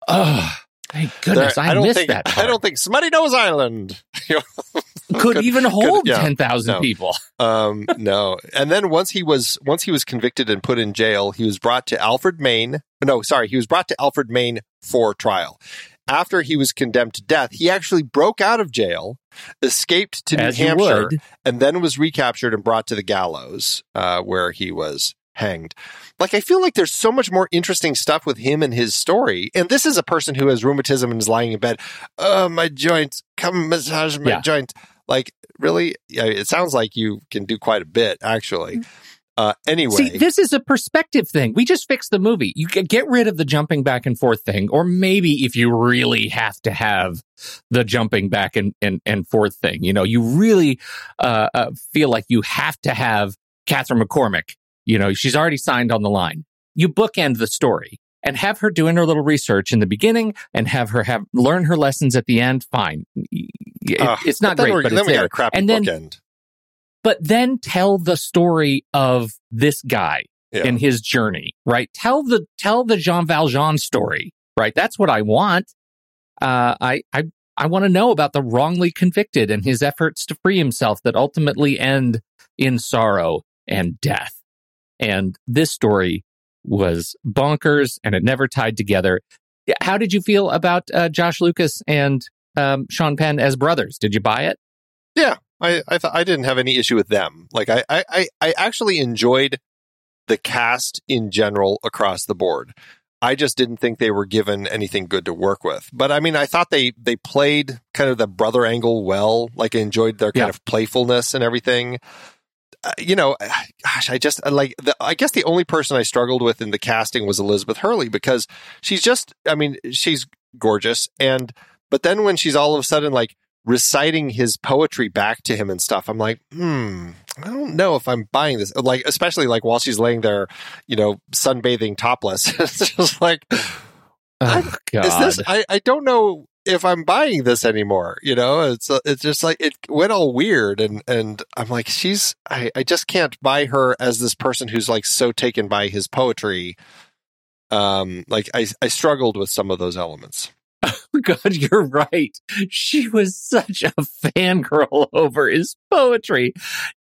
Oh, thank goodness. There- I, don't missed think that. I don't think Smuttynose Island [LAUGHS] could, even hold yeah, 10,000 no. people. [LAUGHS] Um, no. And then once he was once he was convicted and put in jail, he was brought to Alfred, Maine. No, sorry, he was brought to Alfred, Maine for trial. After he was condemned to death, he actually broke out of jail, escaped to As New you Hampshire, and then was recaptured and brought to the gallows, uh, where he was hanged. Like I feel like there's so much more interesting stuff with him and his story. And this is a person who has rheumatism and is lying in bed. Oh, my joints, come massage my Yeah. joint. Like really, it sounds like you can do quite a bit actually. Uh, anyway, See, this is a perspective thing. We just fixed the movie. You can get rid of the jumping back and forth thing, or maybe if you really have to have the jumping back and, and, and forth thing, you know, you really uh, uh, feel like you have to have Catherine McCormack. You know, she's already signed on the line. You bookend the story and have her doing her little research in the beginning and have her have learn her lessons at the end. Fine, It- it's not great, we're- but then it's we got there. a crappy and then bookend. But then tell the story of this guy Yeah. and his journey, right? Tell the tell the Jean Valjean story, right? That's what I want. Uh, I I I want to know about the wrongly convicted and his efforts to free himself that ultimately end in sorrow and death. And this story was bonkers, and it never tied together. How did you feel about uh, Josh Lucas and um, Sean Penn as brothers? Did you buy it? Yeah, I I, th- I didn't have any issue with them. Like I, I I I actually enjoyed the cast in general across the board. I just didn't think they were given anything good to work with. But I mean, I thought they they played kind of the brother angle well. Like I enjoyed their kind Yeah. of playfulness and everything. Uh, you know, gosh, I just like the, I guess the only person I struggled with in the casting was Elizabeth Hurley because she's just I mean, she's gorgeous and but then when she's all of a sudden like reciting his poetry back to him and stuff, I'm like, hmm, I don't know if I'm buying this. Like, especially like while she's laying there, you know, sunbathing topless. [LAUGHS] it's just like, Oh, God. is this? I, I don't know if I'm buying this anymore. You know, it's it's just like it went all weird, and and I'm like, she's I I just can't buy her as this person who's like so taken by his poetry. Um, like I I struggled with some of those elements. [LAUGHS] God, you're right. She was such a fangirl over his poetry.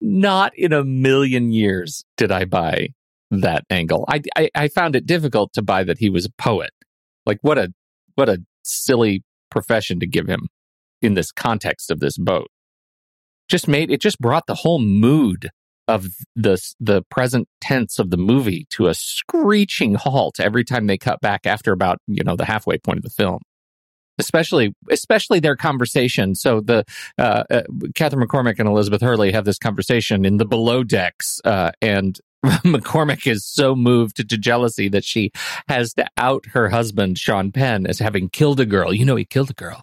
Not in a million years did I buy that angle. I, I, I found it difficult to buy that he was a poet. Like what a what a silly profession to give him in this context of this boat. Just made it just brought the whole mood of the the present tense of the movie to a screeching halt every time they cut back after about you know the halfway point of the film. Especially especially their conversation. So the uh, uh, Catherine McCormack and Elizabeth Hurley have this conversation in the below decks, uh, and [LAUGHS] McCormack is so moved to jealousy that she has to out her husband Sean Penn as having killed a girl. You know, he killed a girl.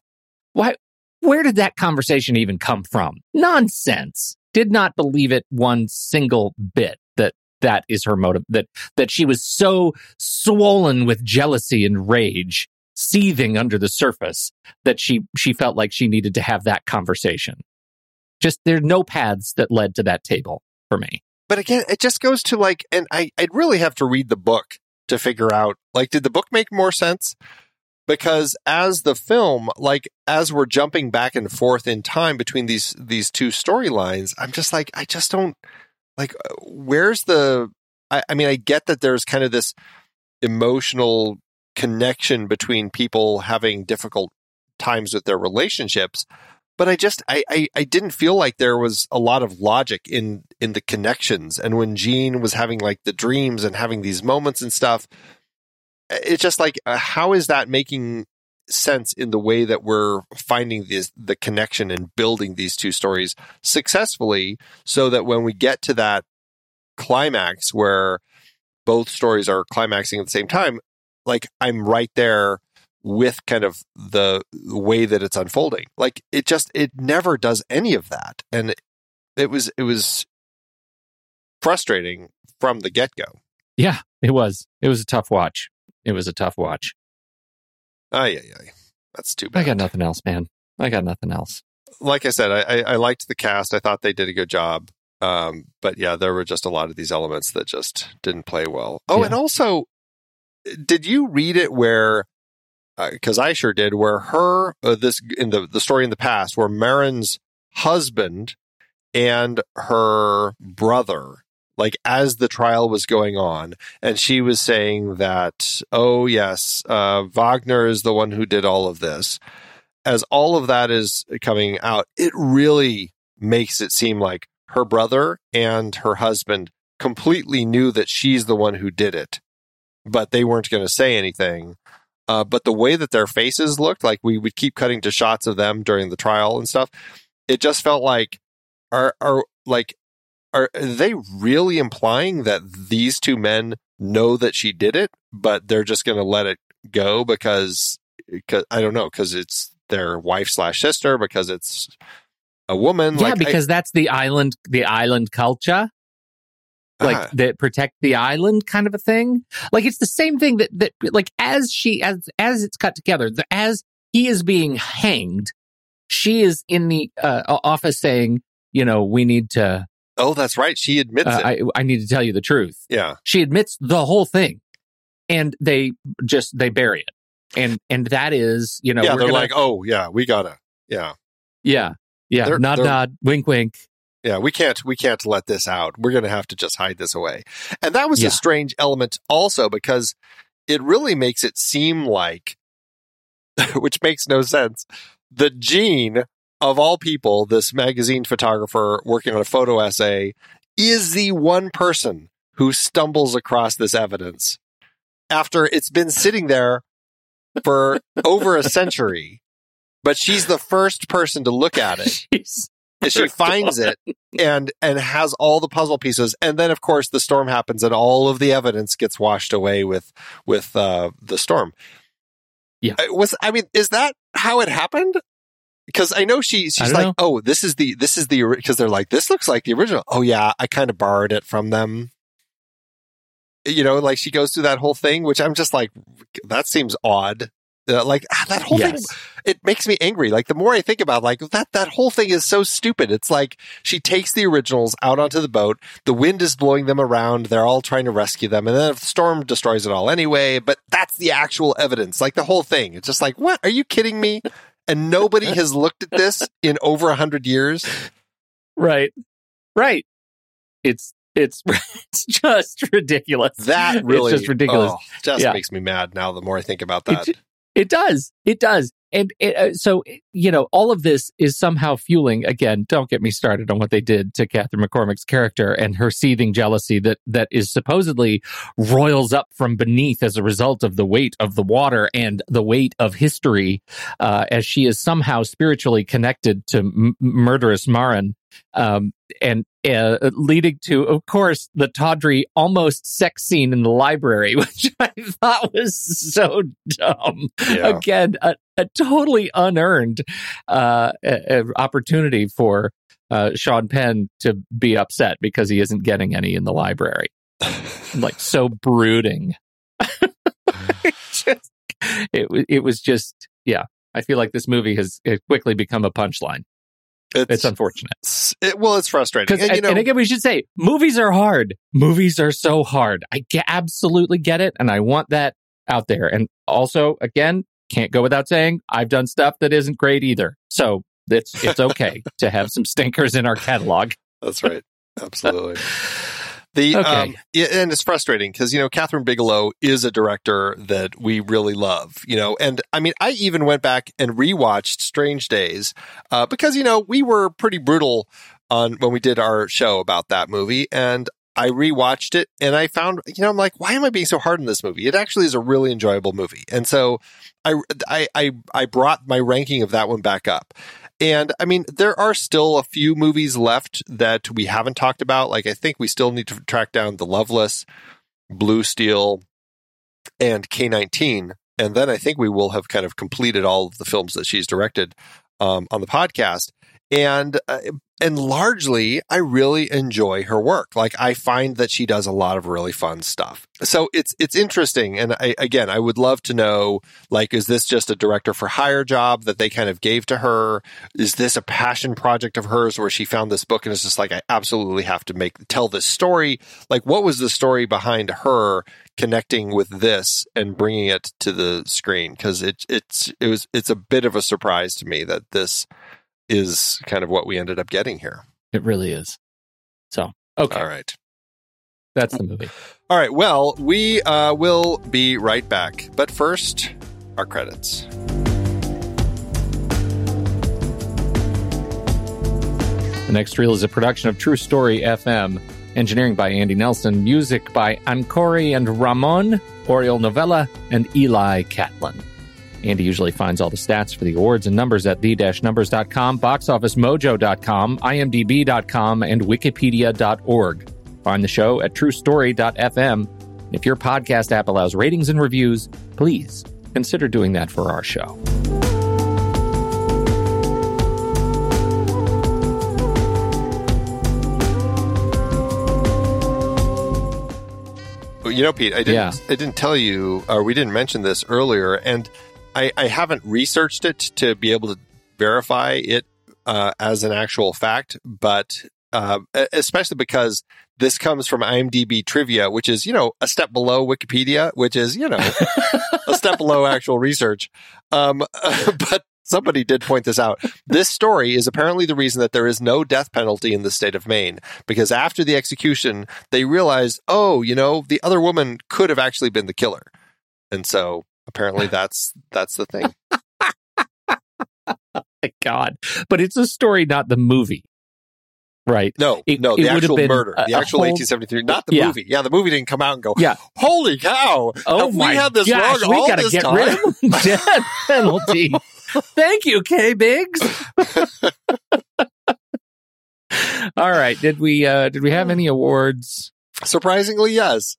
Why? Where did that conversation even come from? Nonsense. Did not believe it one single bit that that is her motive. That that she was so swollen with jealousy and rage seething under the surface that she she felt like she needed to have that conversation. Just there are no paths that led to that table for me. But again, it just goes to like, and I I'd really have to read the book to figure out like, did the book make more sense? Because as the film, like as we're jumping back and forth in time between these these two storylines, I'm just like, I just don't like. Where's the? I, I mean, I get that there's kind of this emotional connection between people having difficult times with their relationships but i just I, I, I didn't feel like there was a lot of logic in in the connections. And when jean was having like the dreams and having these moments and stuff it's just like uh, how is that making sense in the way that we're finding this the connection and building these two stories successfully so that when we get to that climax where both stories are climaxing at the same time like I'm right there with kind of the way that it's unfolding. Like it just it never does any of that. And it, it was it was frustrating from the get-go. Yeah, it was. It was a tough watch. It was a tough watch. Oh yeah, yeah. That's too bad. I got nothing else, man. I got nothing else. Like I said, I, I, I liked the cast. I thought they did a good job. Um, but yeah, there were just a lot of these elements that just didn't play well. Oh, Yeah. and also did you read it where because I sure did where her uh, this in the the story in the past where Maren's husband and her brother like as the trial was going on and she was saying that oh yes uh, Wagner is the one who did all of this. As all of that is coming out it really makes it seem like her brother and her husband completely knew that she's the one who did it but they weren't going to say anything. Uh, but the way that their faces looked, like we would keep cutting to shots of them during the trial and stuff, it just felt like are are like are they really implying that these two men know that she did it, but they're just going to let it go because because I don't know because it's their wife slash sister because it's a woman. Yeah, like, I- because that's the island, the island culture, like Ah. that protect the island kind of a thing. Like it's the same thing that that like as she as as it's cut together, the, as he is being hanged, she is in the uh, office saying, you know, we need to. oh, that's right. She admits Uh, it. I I need to tell you the truth. yeah. She admits the whole thing, and they just they bury it, and and that is you know yeah. They're gonna- like, oh, yeah, we gotta. Yeah. yeah yeah They're- nod they're- nod wink wink Yeah, we can't we can't let this out. We're going to have to just hide this away. And that was Yeah. a strange element also because it really makes it seem like [LAUGHS] which makes no sense. The Jean of all people, this magazine photographer working on a photo essay is the one person who stumbles across this evidence after it's been sitting there for over a century. But she's the first person to look at it [LAUGHS] Jeez. She finds it [LAUGHS] and and has all the puzzle pieces. And then of course the storm happens and all of the evidence gets washed away with with uh the storm. Yeah. Uh, was i mean is that how it happened? Because i know she she's like know. oh this is the this is the because they're like this looks like the original. Oh yeah i kind of borrowed it from them. You know like she goes through that whole thing which i'm just like that seems odd uh, like ah, that whole thing it makes me angry. Like the more I think about it, like that that whole thing is so stupid. It's like she takes the originals out onto the boat. The wind is blowing them around. They're all trying to rescue them, and then the storm destroys it all anyway. But that's the actual evidence. Like the whole thing. It's just like, what? Are you kidding me? And nobody has looked at this [LAUGHS] in over a hundred years. Right. Right. It's it's [LAUGHS] it's just ridiculous. That really it's just ridiculous. oh, just Yeah. makes me mad now. The more I think about that, It, it does. It does. And it, uh, so you know, all of this is somehow fueling again, don't get me started on what they did to Catherine McCormack's character and her seething jealousy that that is supposedly roils up from beneath as a result of the weight of the water and the weight of history, uh, as she is somehow spiritually connected to m- murderous Maren. Um, and uh, leading to, of course, the tawdry, almost sex scene in the library, [LAUGHS] which I thought was so dumb. Yeah. Again, a, a totally unearned uh, a- a opportunity for uh, Sean Penn to be upset because he isn't getting any in the library. like so brooding. [LAUGHS] it, just, it, it was just, yeah. I feel like this movie has it quickly become a punchline. It's unfortunate. it- well, it's frustrating. And, you know, and again, we should say movies are hard. Movies are so hard. I ge- absolutely get it, and I want that out there. And also, again, can't go without saying I've done stuff that isn't great either. So it's it's okay [LAUGHS] to have some stinkers in our catalog. That's right. Absolutely. [LAUGHS] The Okay. um, and it's frustrating because you know Kathryn Bigelow is a director that we really love, you know, and I mean I even went back and rewatched Strange Days uh, because you know we were pretty brutal on when we did our show about that movie, and I rewatched it and I found you know I'm like why am I being so hard on this movie? It actually is a really enjoyable movie, and so I I I, I brought my ranking of that one back up. And I mean, there are still a few movies left that we haven't talked about. Like, I think we still need to track down The Loveless, Blue Steel, and K19. And then I think we will have kind of completed all of the films that she's directed um, on the podcast. And uh, and largely, I really enjoy her work. Like, I find that she does a lot of really fun stuff. So it's it's interesting. And I, again, I would love to know, like, is this just a director for hire job that they kind of gave to her? Is this a passion project of hers where she found this book and is just like, I absolutely have to make tell this story? Like, what was the story behind her connecting with this and bringing it to the screen? Because it it's it was it's a bit of a surprise to me that this is kind of what we ended up getting here. It really is. So okay, All right. that's the movie. All right. Well, we uh, will be right back. But first, our credits. The next reel is a production of True Story FM. Engineering by Andy Nelson. Music by Ancori and Ramon, Oriol Novella, and Eli Catlin. Andy usually finds all the stats for the awards and numbers at the-numbers.com, boxofficemojo.com, imdb.com, and wikipedia.org. Find the show at truestory.fm. If your podcast app allows ratings and reviews, please consider doing that for our show. You know, Pete, I didn't. Yeah. I didn't tell you, or we didn't mention this earlier, and I, I haven't researched it to be able to verify it uh, as an actual fact, but uh, especially because this comes from IMDb trivia, which is you know a step below Wikipedia, which is you know [LAUGHS] a step below actual research. Um, [LAUGHS] but somebody did point this out. This story is apparently the reason that there is no death penalty in the state of Maine, because after the execution, they realized, oh, you know, the other woman could have actually been the killer, and so apparently that's that's the thing. [LAUGHS] My God. But it's a story, not the movie. Right. No, It- no, the actual murder, a- the actual whole- 1873, not the Yeah. movie. Yeah, the movie didn't come out and go, Yeah. holy cow! Oh my we had this gosh, wrong we all gotta this get time? rid of [LAUGHS] death penalty. Thank you, K Biggs. [LAUGHS] All right. Did we uh did we have any awards? Surprisingly, yes.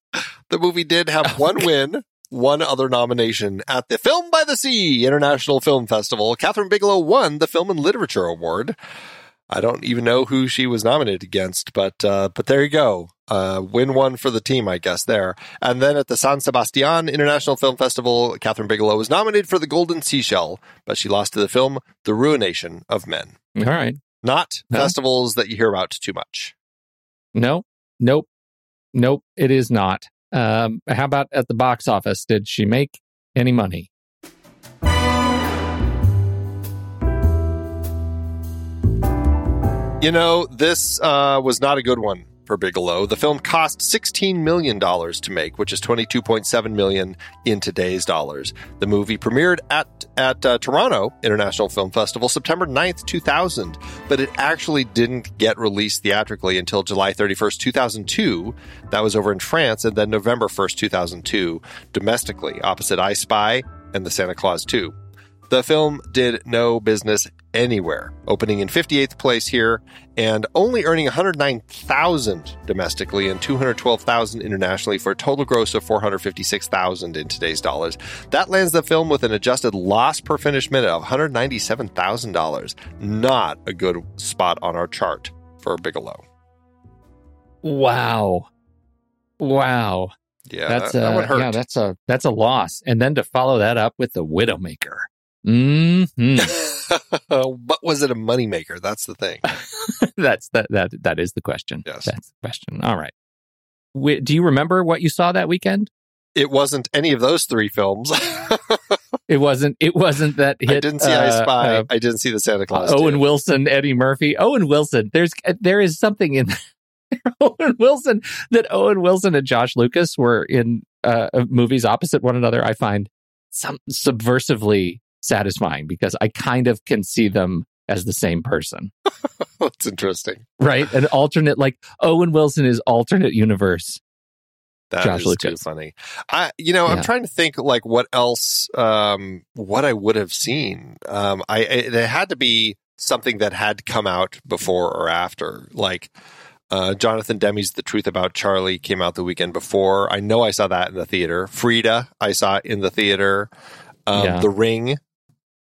The movie did have one win, one other nomination at the Film by the Sea International Film Festival. Kathryn Bigelow won the Film and Literature Award. I don't even know who she was nominated against, but uh, but there you go. Uh, win one for the team, I guess. There, and then at the San Sebastian International Film Festival, Kathryn Bigelow was nominated for the Golden Seashell, but she lost to the film The Ruination of Men. All right. Not Huh? festivals that you hear about too much. No. Nope. Nope. It is not. Um how about at the box office? Did she make any money? You know, this uh, was not a good one. For Bigelow. The film cost $16 million to make, which is 22.7 million in today's dollars. The movie premiered at, at uh, Toronto International Film Festival September 9th, 2000, but it actually didn't get released theatrically until July 31st, 2002. That was over in France, and then November 1st, 2002, domestically, opposite I Spy and The Santa Claus 2. The film did no business anywhere, opening in 58th place here and only earning 109,000 domestically and 212,000 internationally for a total gross of 456,000 in today's dollars. That lands the film with an adjusted loss per finished minute of $197,000. Not a good spot on our chart for Bigelow. Wow. Wow. Yeah, that's that, that a, hurt. yeah, that's a that's a loss. And then to follow that up with the Widowmaker. Hmm [LAUGHS] but was it a moneymaker? That's the thing. [LAUGHS] that's that that that is the question. Yes. That's the question. All right. Wi- Do you remember what you saw that weekend? It wasn't any of those three films. [LAUGHS] It wasn't. It wasn't that hit. I didn't see I uh, Spy. uh, I didn't see the Santa Claus. Owen 2. Wilson, Eddie Murphy, Owen Wilson. There's there is something in Owen Wilson that Owen Wilson and Josh Lucas were in uh, movies opposite one another. I find some subversively satisfying because I kind of can see them as the same person, [LAUGHS] That's interesting. right? An alternate, like Owen Wilson is alternate universe. That Josh is too funny. I, you know, I'm trying to think like what else, um, what I would have seen. Um, I, it, it had to be something that had come out before or after, like. Uh, Jonathan Demme's The Truth About Charlie came out the weekend before. I know I saw that in the theater. Frida, I saw in the theater. Um, Yeah. The Ring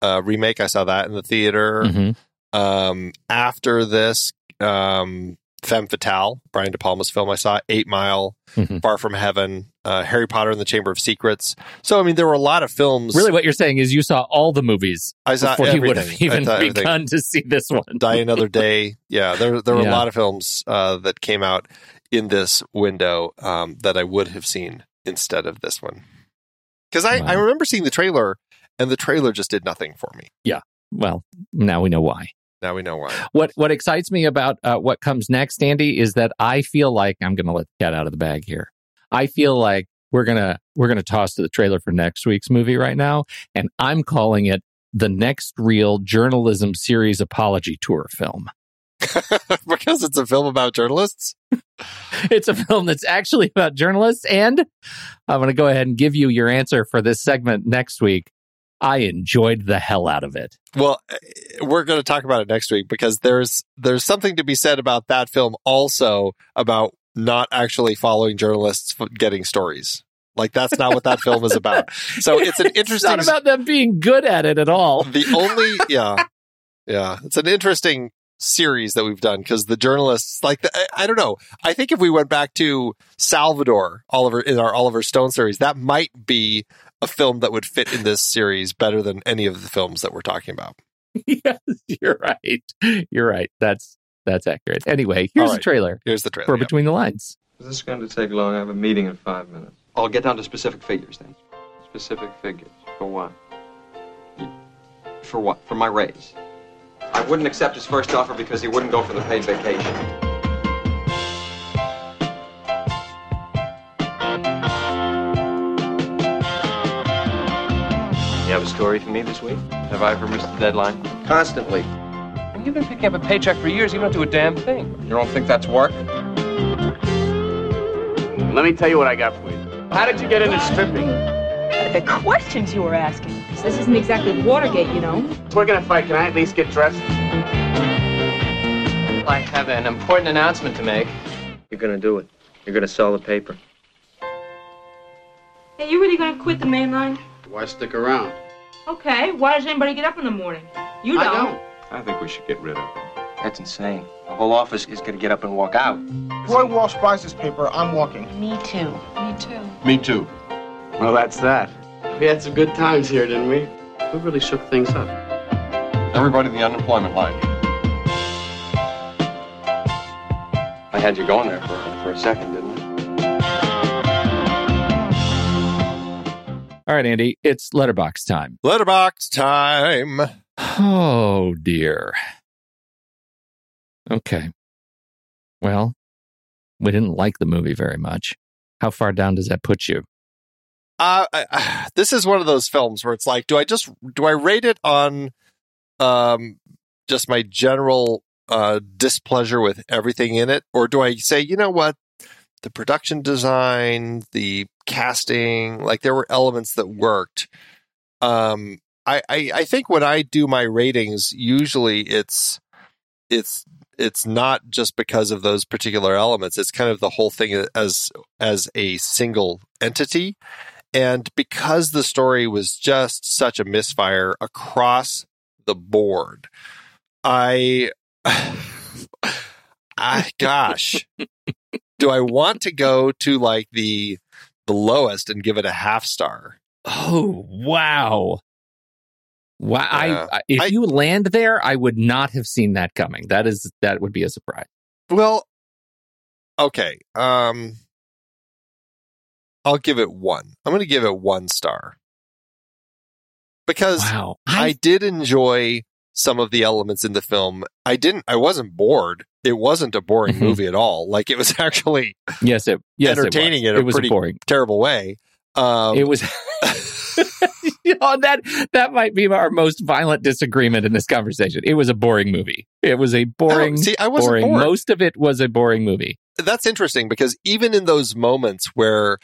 uh, remake, I saw that in the theater. Mhm. Um, after this, um, Femme Fatale, Brian De Palma's film, I saw Eight Mile, Mhm. Far From Heaven, uh, Harry Potter and the Chamber of Secrets. So, I mean, there were a lot of films. Really, what you're saying is you saw all the movies I saw before you would have even saw everything. begun to see this one. Die Another [LAUGHS] Day. Yeah, there there were Yeah. a lot of films uh, that came out in this window um, that I would have seen instead of this one. Because I, Wow. I remember seeing the trailer, and the trailer just did nothing for me. Yeah. Well, now we know why. Now we know why. What what excites me about uh, what comes next, Andy, is that I feel like I'm going to let the cat out of the bag here. I feel like we're gonna we're gonna toss to the trailer for next week's movie right now, and I'm calling it the Next Reel journalism series apology tour film. [LAUGHS] [LAUGHS] because it's a film about journalists. It's a film that's actually about journalists, and I'm going to go ahead and give you your answer for this segment next week. I enjoyed the hell out of it. Well, eh, we're going to talk about it next week because there's there's something to be said about that film also about not actually following journalists getting stories. Like that's not what that film is about. [LAUGHS] So it's an It's interesting not about them being good at it at all. the only yeah. Yeah, it's an interesting series that we've done because the journalists like the, I, I don't know. I think if we went back to Salvador Oliver in our Oliver Stone series, that might be a film that would fit in this series better than any of the films that we're talking about. [LAUGHS] yes, you're right. You're right. That's that's accurate. Anyway, here's All the trailer Here's the trailer. for yeah. Between the Lines. Is this going to take long? I have a meeting in five minutes. I'll get down to specific figures then. Specific figures. For what? For what? For my raise. I wouldn't accept his first offer because he wouldn't go for the paid vacation. Have a story for me this week? Have I ever missed the deadline? Constantly. And you've been picking up a paycheck for years. You don't do a damn thing. You don't think that's work? Let me tell you what I got for you. How did you get into stripping? The questions you were asking. This isn't exactly Watergate, you know. If we're gonna fight, can I at least get dressed? I have an important announcement to make. You're going to do it. You're going to sell the paper. Hey, you really gonna quit the main line? Why stick around? Okay. Why does anybody get up in the morning? You don't. I think we should get rid of him. That's insane. The whole office is gonna get up and walk out. Roy Walsh buys this paper. I'm walking. Me too. Me too. Me too. Well, that's that. We had some good times here, didn't we? We really shook things up. Everybody in the unemployment line. I had you going there for, for a second, All right, Andy, it's Letterboxd time. Letterboxd time. Oh dear. Okay. Well, we didn't like the movie very much. How far down does that put you? Uh, I, I, this is one of those films where it's like, do I just do I rate it on um just my general uh displeasure with everything in it, or do I say, you know what, the production design, the casting, like there were elements that worked. Um, I, I, I think when I do my ratings, usually it's it's it's not just because of those particular elements. It's kind of the whole thing as as a single entity. And because the story was just such a misfire across the board, I [SIGHS] I gosh. [LAUGHS] do I want to go to like the the lowest and give it a half star? Oh, wow. Wow. Yeah. I, I if I- you land there, I would not have seen that coming. That is that would be a surprise. Well, okay. Um I'll give it 1. I'm going to give it 1 star. Because Wow. I did enjoy some of the elements in the film. I didn't I wasn't bored. It wasn't a boring Mhm. movie at all. Like it was [LAUGHS] actually Yes, it yes, entertaining it in was. a It was pretty boring. terrible way. Um It was you [LAUGHS] know, that that might be our most violent disagreement in this conversation. It was a boring movie. It was a boring see, I wasn't boring. bored. Most of it was a boring movie. that's interesting because even in those moments where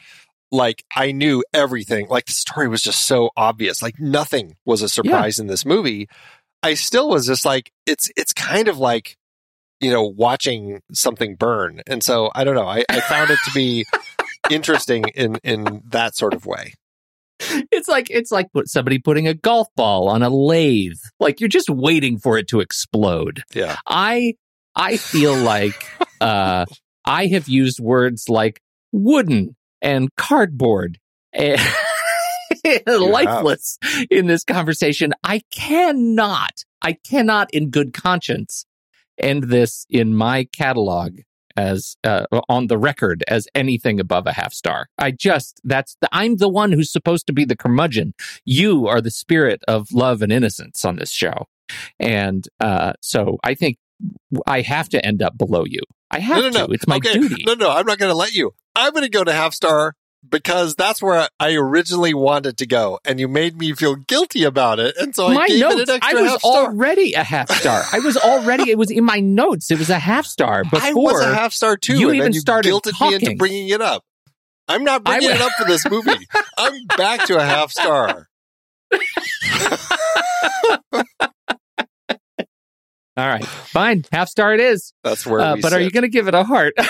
like I knew everything, like the story was just so obvious, like nothing was a surprise in this movie, I still was just like it's it's kind of like you know watching something burn. And so I don't know, I, I found it to be [LAUGHS] interesting in in that sort of way. It's like it's like somebody putting a golf ball on a lathe. Like you're just waiting for it to explode. Yeah. I I feel like uh, I have used words like wooden and cardboard and [LAUGHS] [LAUGHS] lifeless in this conversation. I cannot, I cannot, in good conscience, end this in my catalog as uh, on the record as anything above a half star. I just that's the, I'm the one who's supposed to be the curmudgeon. You are the spirit of love and innocence on this show, and uh, so I think I have to end up below you. I have no, no, no. to. It's my okay. duty. No, no, I'm not going to let you. I'm going to go to half star because that's where I originally wanted to go, and you made me feel guilty about it, and so I my gave notes. it an I was already a half star. I was already. It was in my notes. It was a half star before. [LAUGHS] I was a half star too, you even you started guilted me into talking. bringing it up. I'm not bringing it up for this movie. [LAUGHS] I'm back to a half star. All right, fine. Half star it is. That's where Uh, but are you going to give it a heart? [LAUGHS]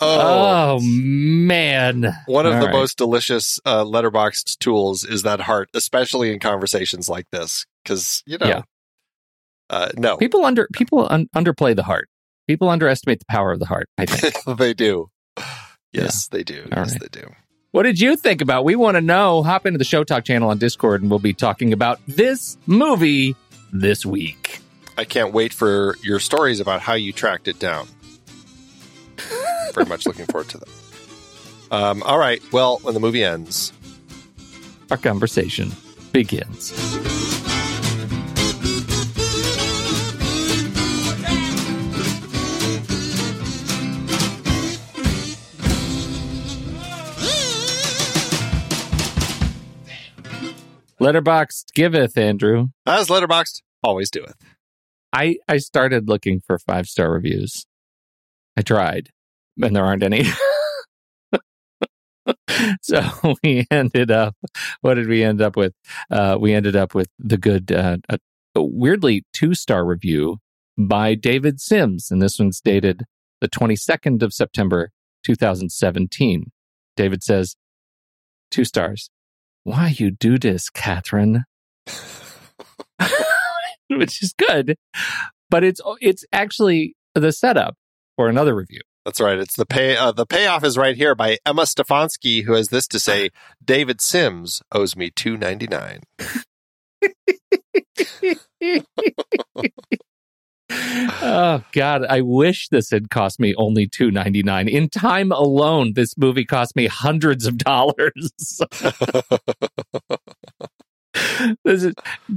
oh, man! One of All the right. most delicious uh, Letterboxd tools is that heart, especially in conversations like this, because you know, Yeah. uh, no, people under people un- underplay the heart. People underestimate the power of the heart. I think. [LAUGHS] they do. Yes, they do. All yes, right. they do. What did you think about? We want to know. Hop into the Show Talk channel on Discord, and we'll be talking about this movie this week. I can't wait for your stories about how you tracked it down. [LAUGHS] Very much looking forward to that. Um, all right. Well, when the movie ends, Our conversation begins. Letterboxd giveth, Andrew. as Letterboxd, always doeth. I I started looking for five star reviews. I tried, and there aren't any. [LAUGHS] so [LAUGHS] we ended up. What did we end up with? Uh, we ended up with the good, uh, a, weirdly two star review by David Sims, and this one's dated the twenty second of September, two thousand seventeen. David says, two stars. Why you do this, Kathryn? [LAUGHS] Which is good, but it's it's actually the setup for another review. That's right. It's the pay. Uh, the payoff is right here by Emma Stefanski, who has this to say: David Sims owes me two ninety nine. [LAUGHS] oh God, I wish this had cost me only two ninety nine. In time alone, this movie cost me hundreds of dollars. [LAUGHS] [LAUGHS] this is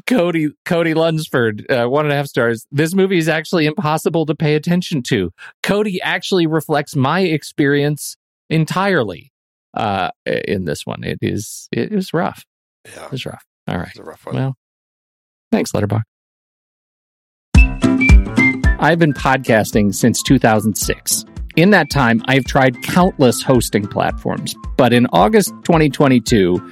Cody Cody Lunsford, uh, one and a half stars. This movie is actually impossible to pay attention to. Cody actually reflects my experience entirely uh, in this one. It is it is rough. Yeah, it was rough. All right, it's a rough one. Well, thanks, Letterbox. I've been podcasting since 2006. In that time, I've tried countless hosting platforms, but in August 2022,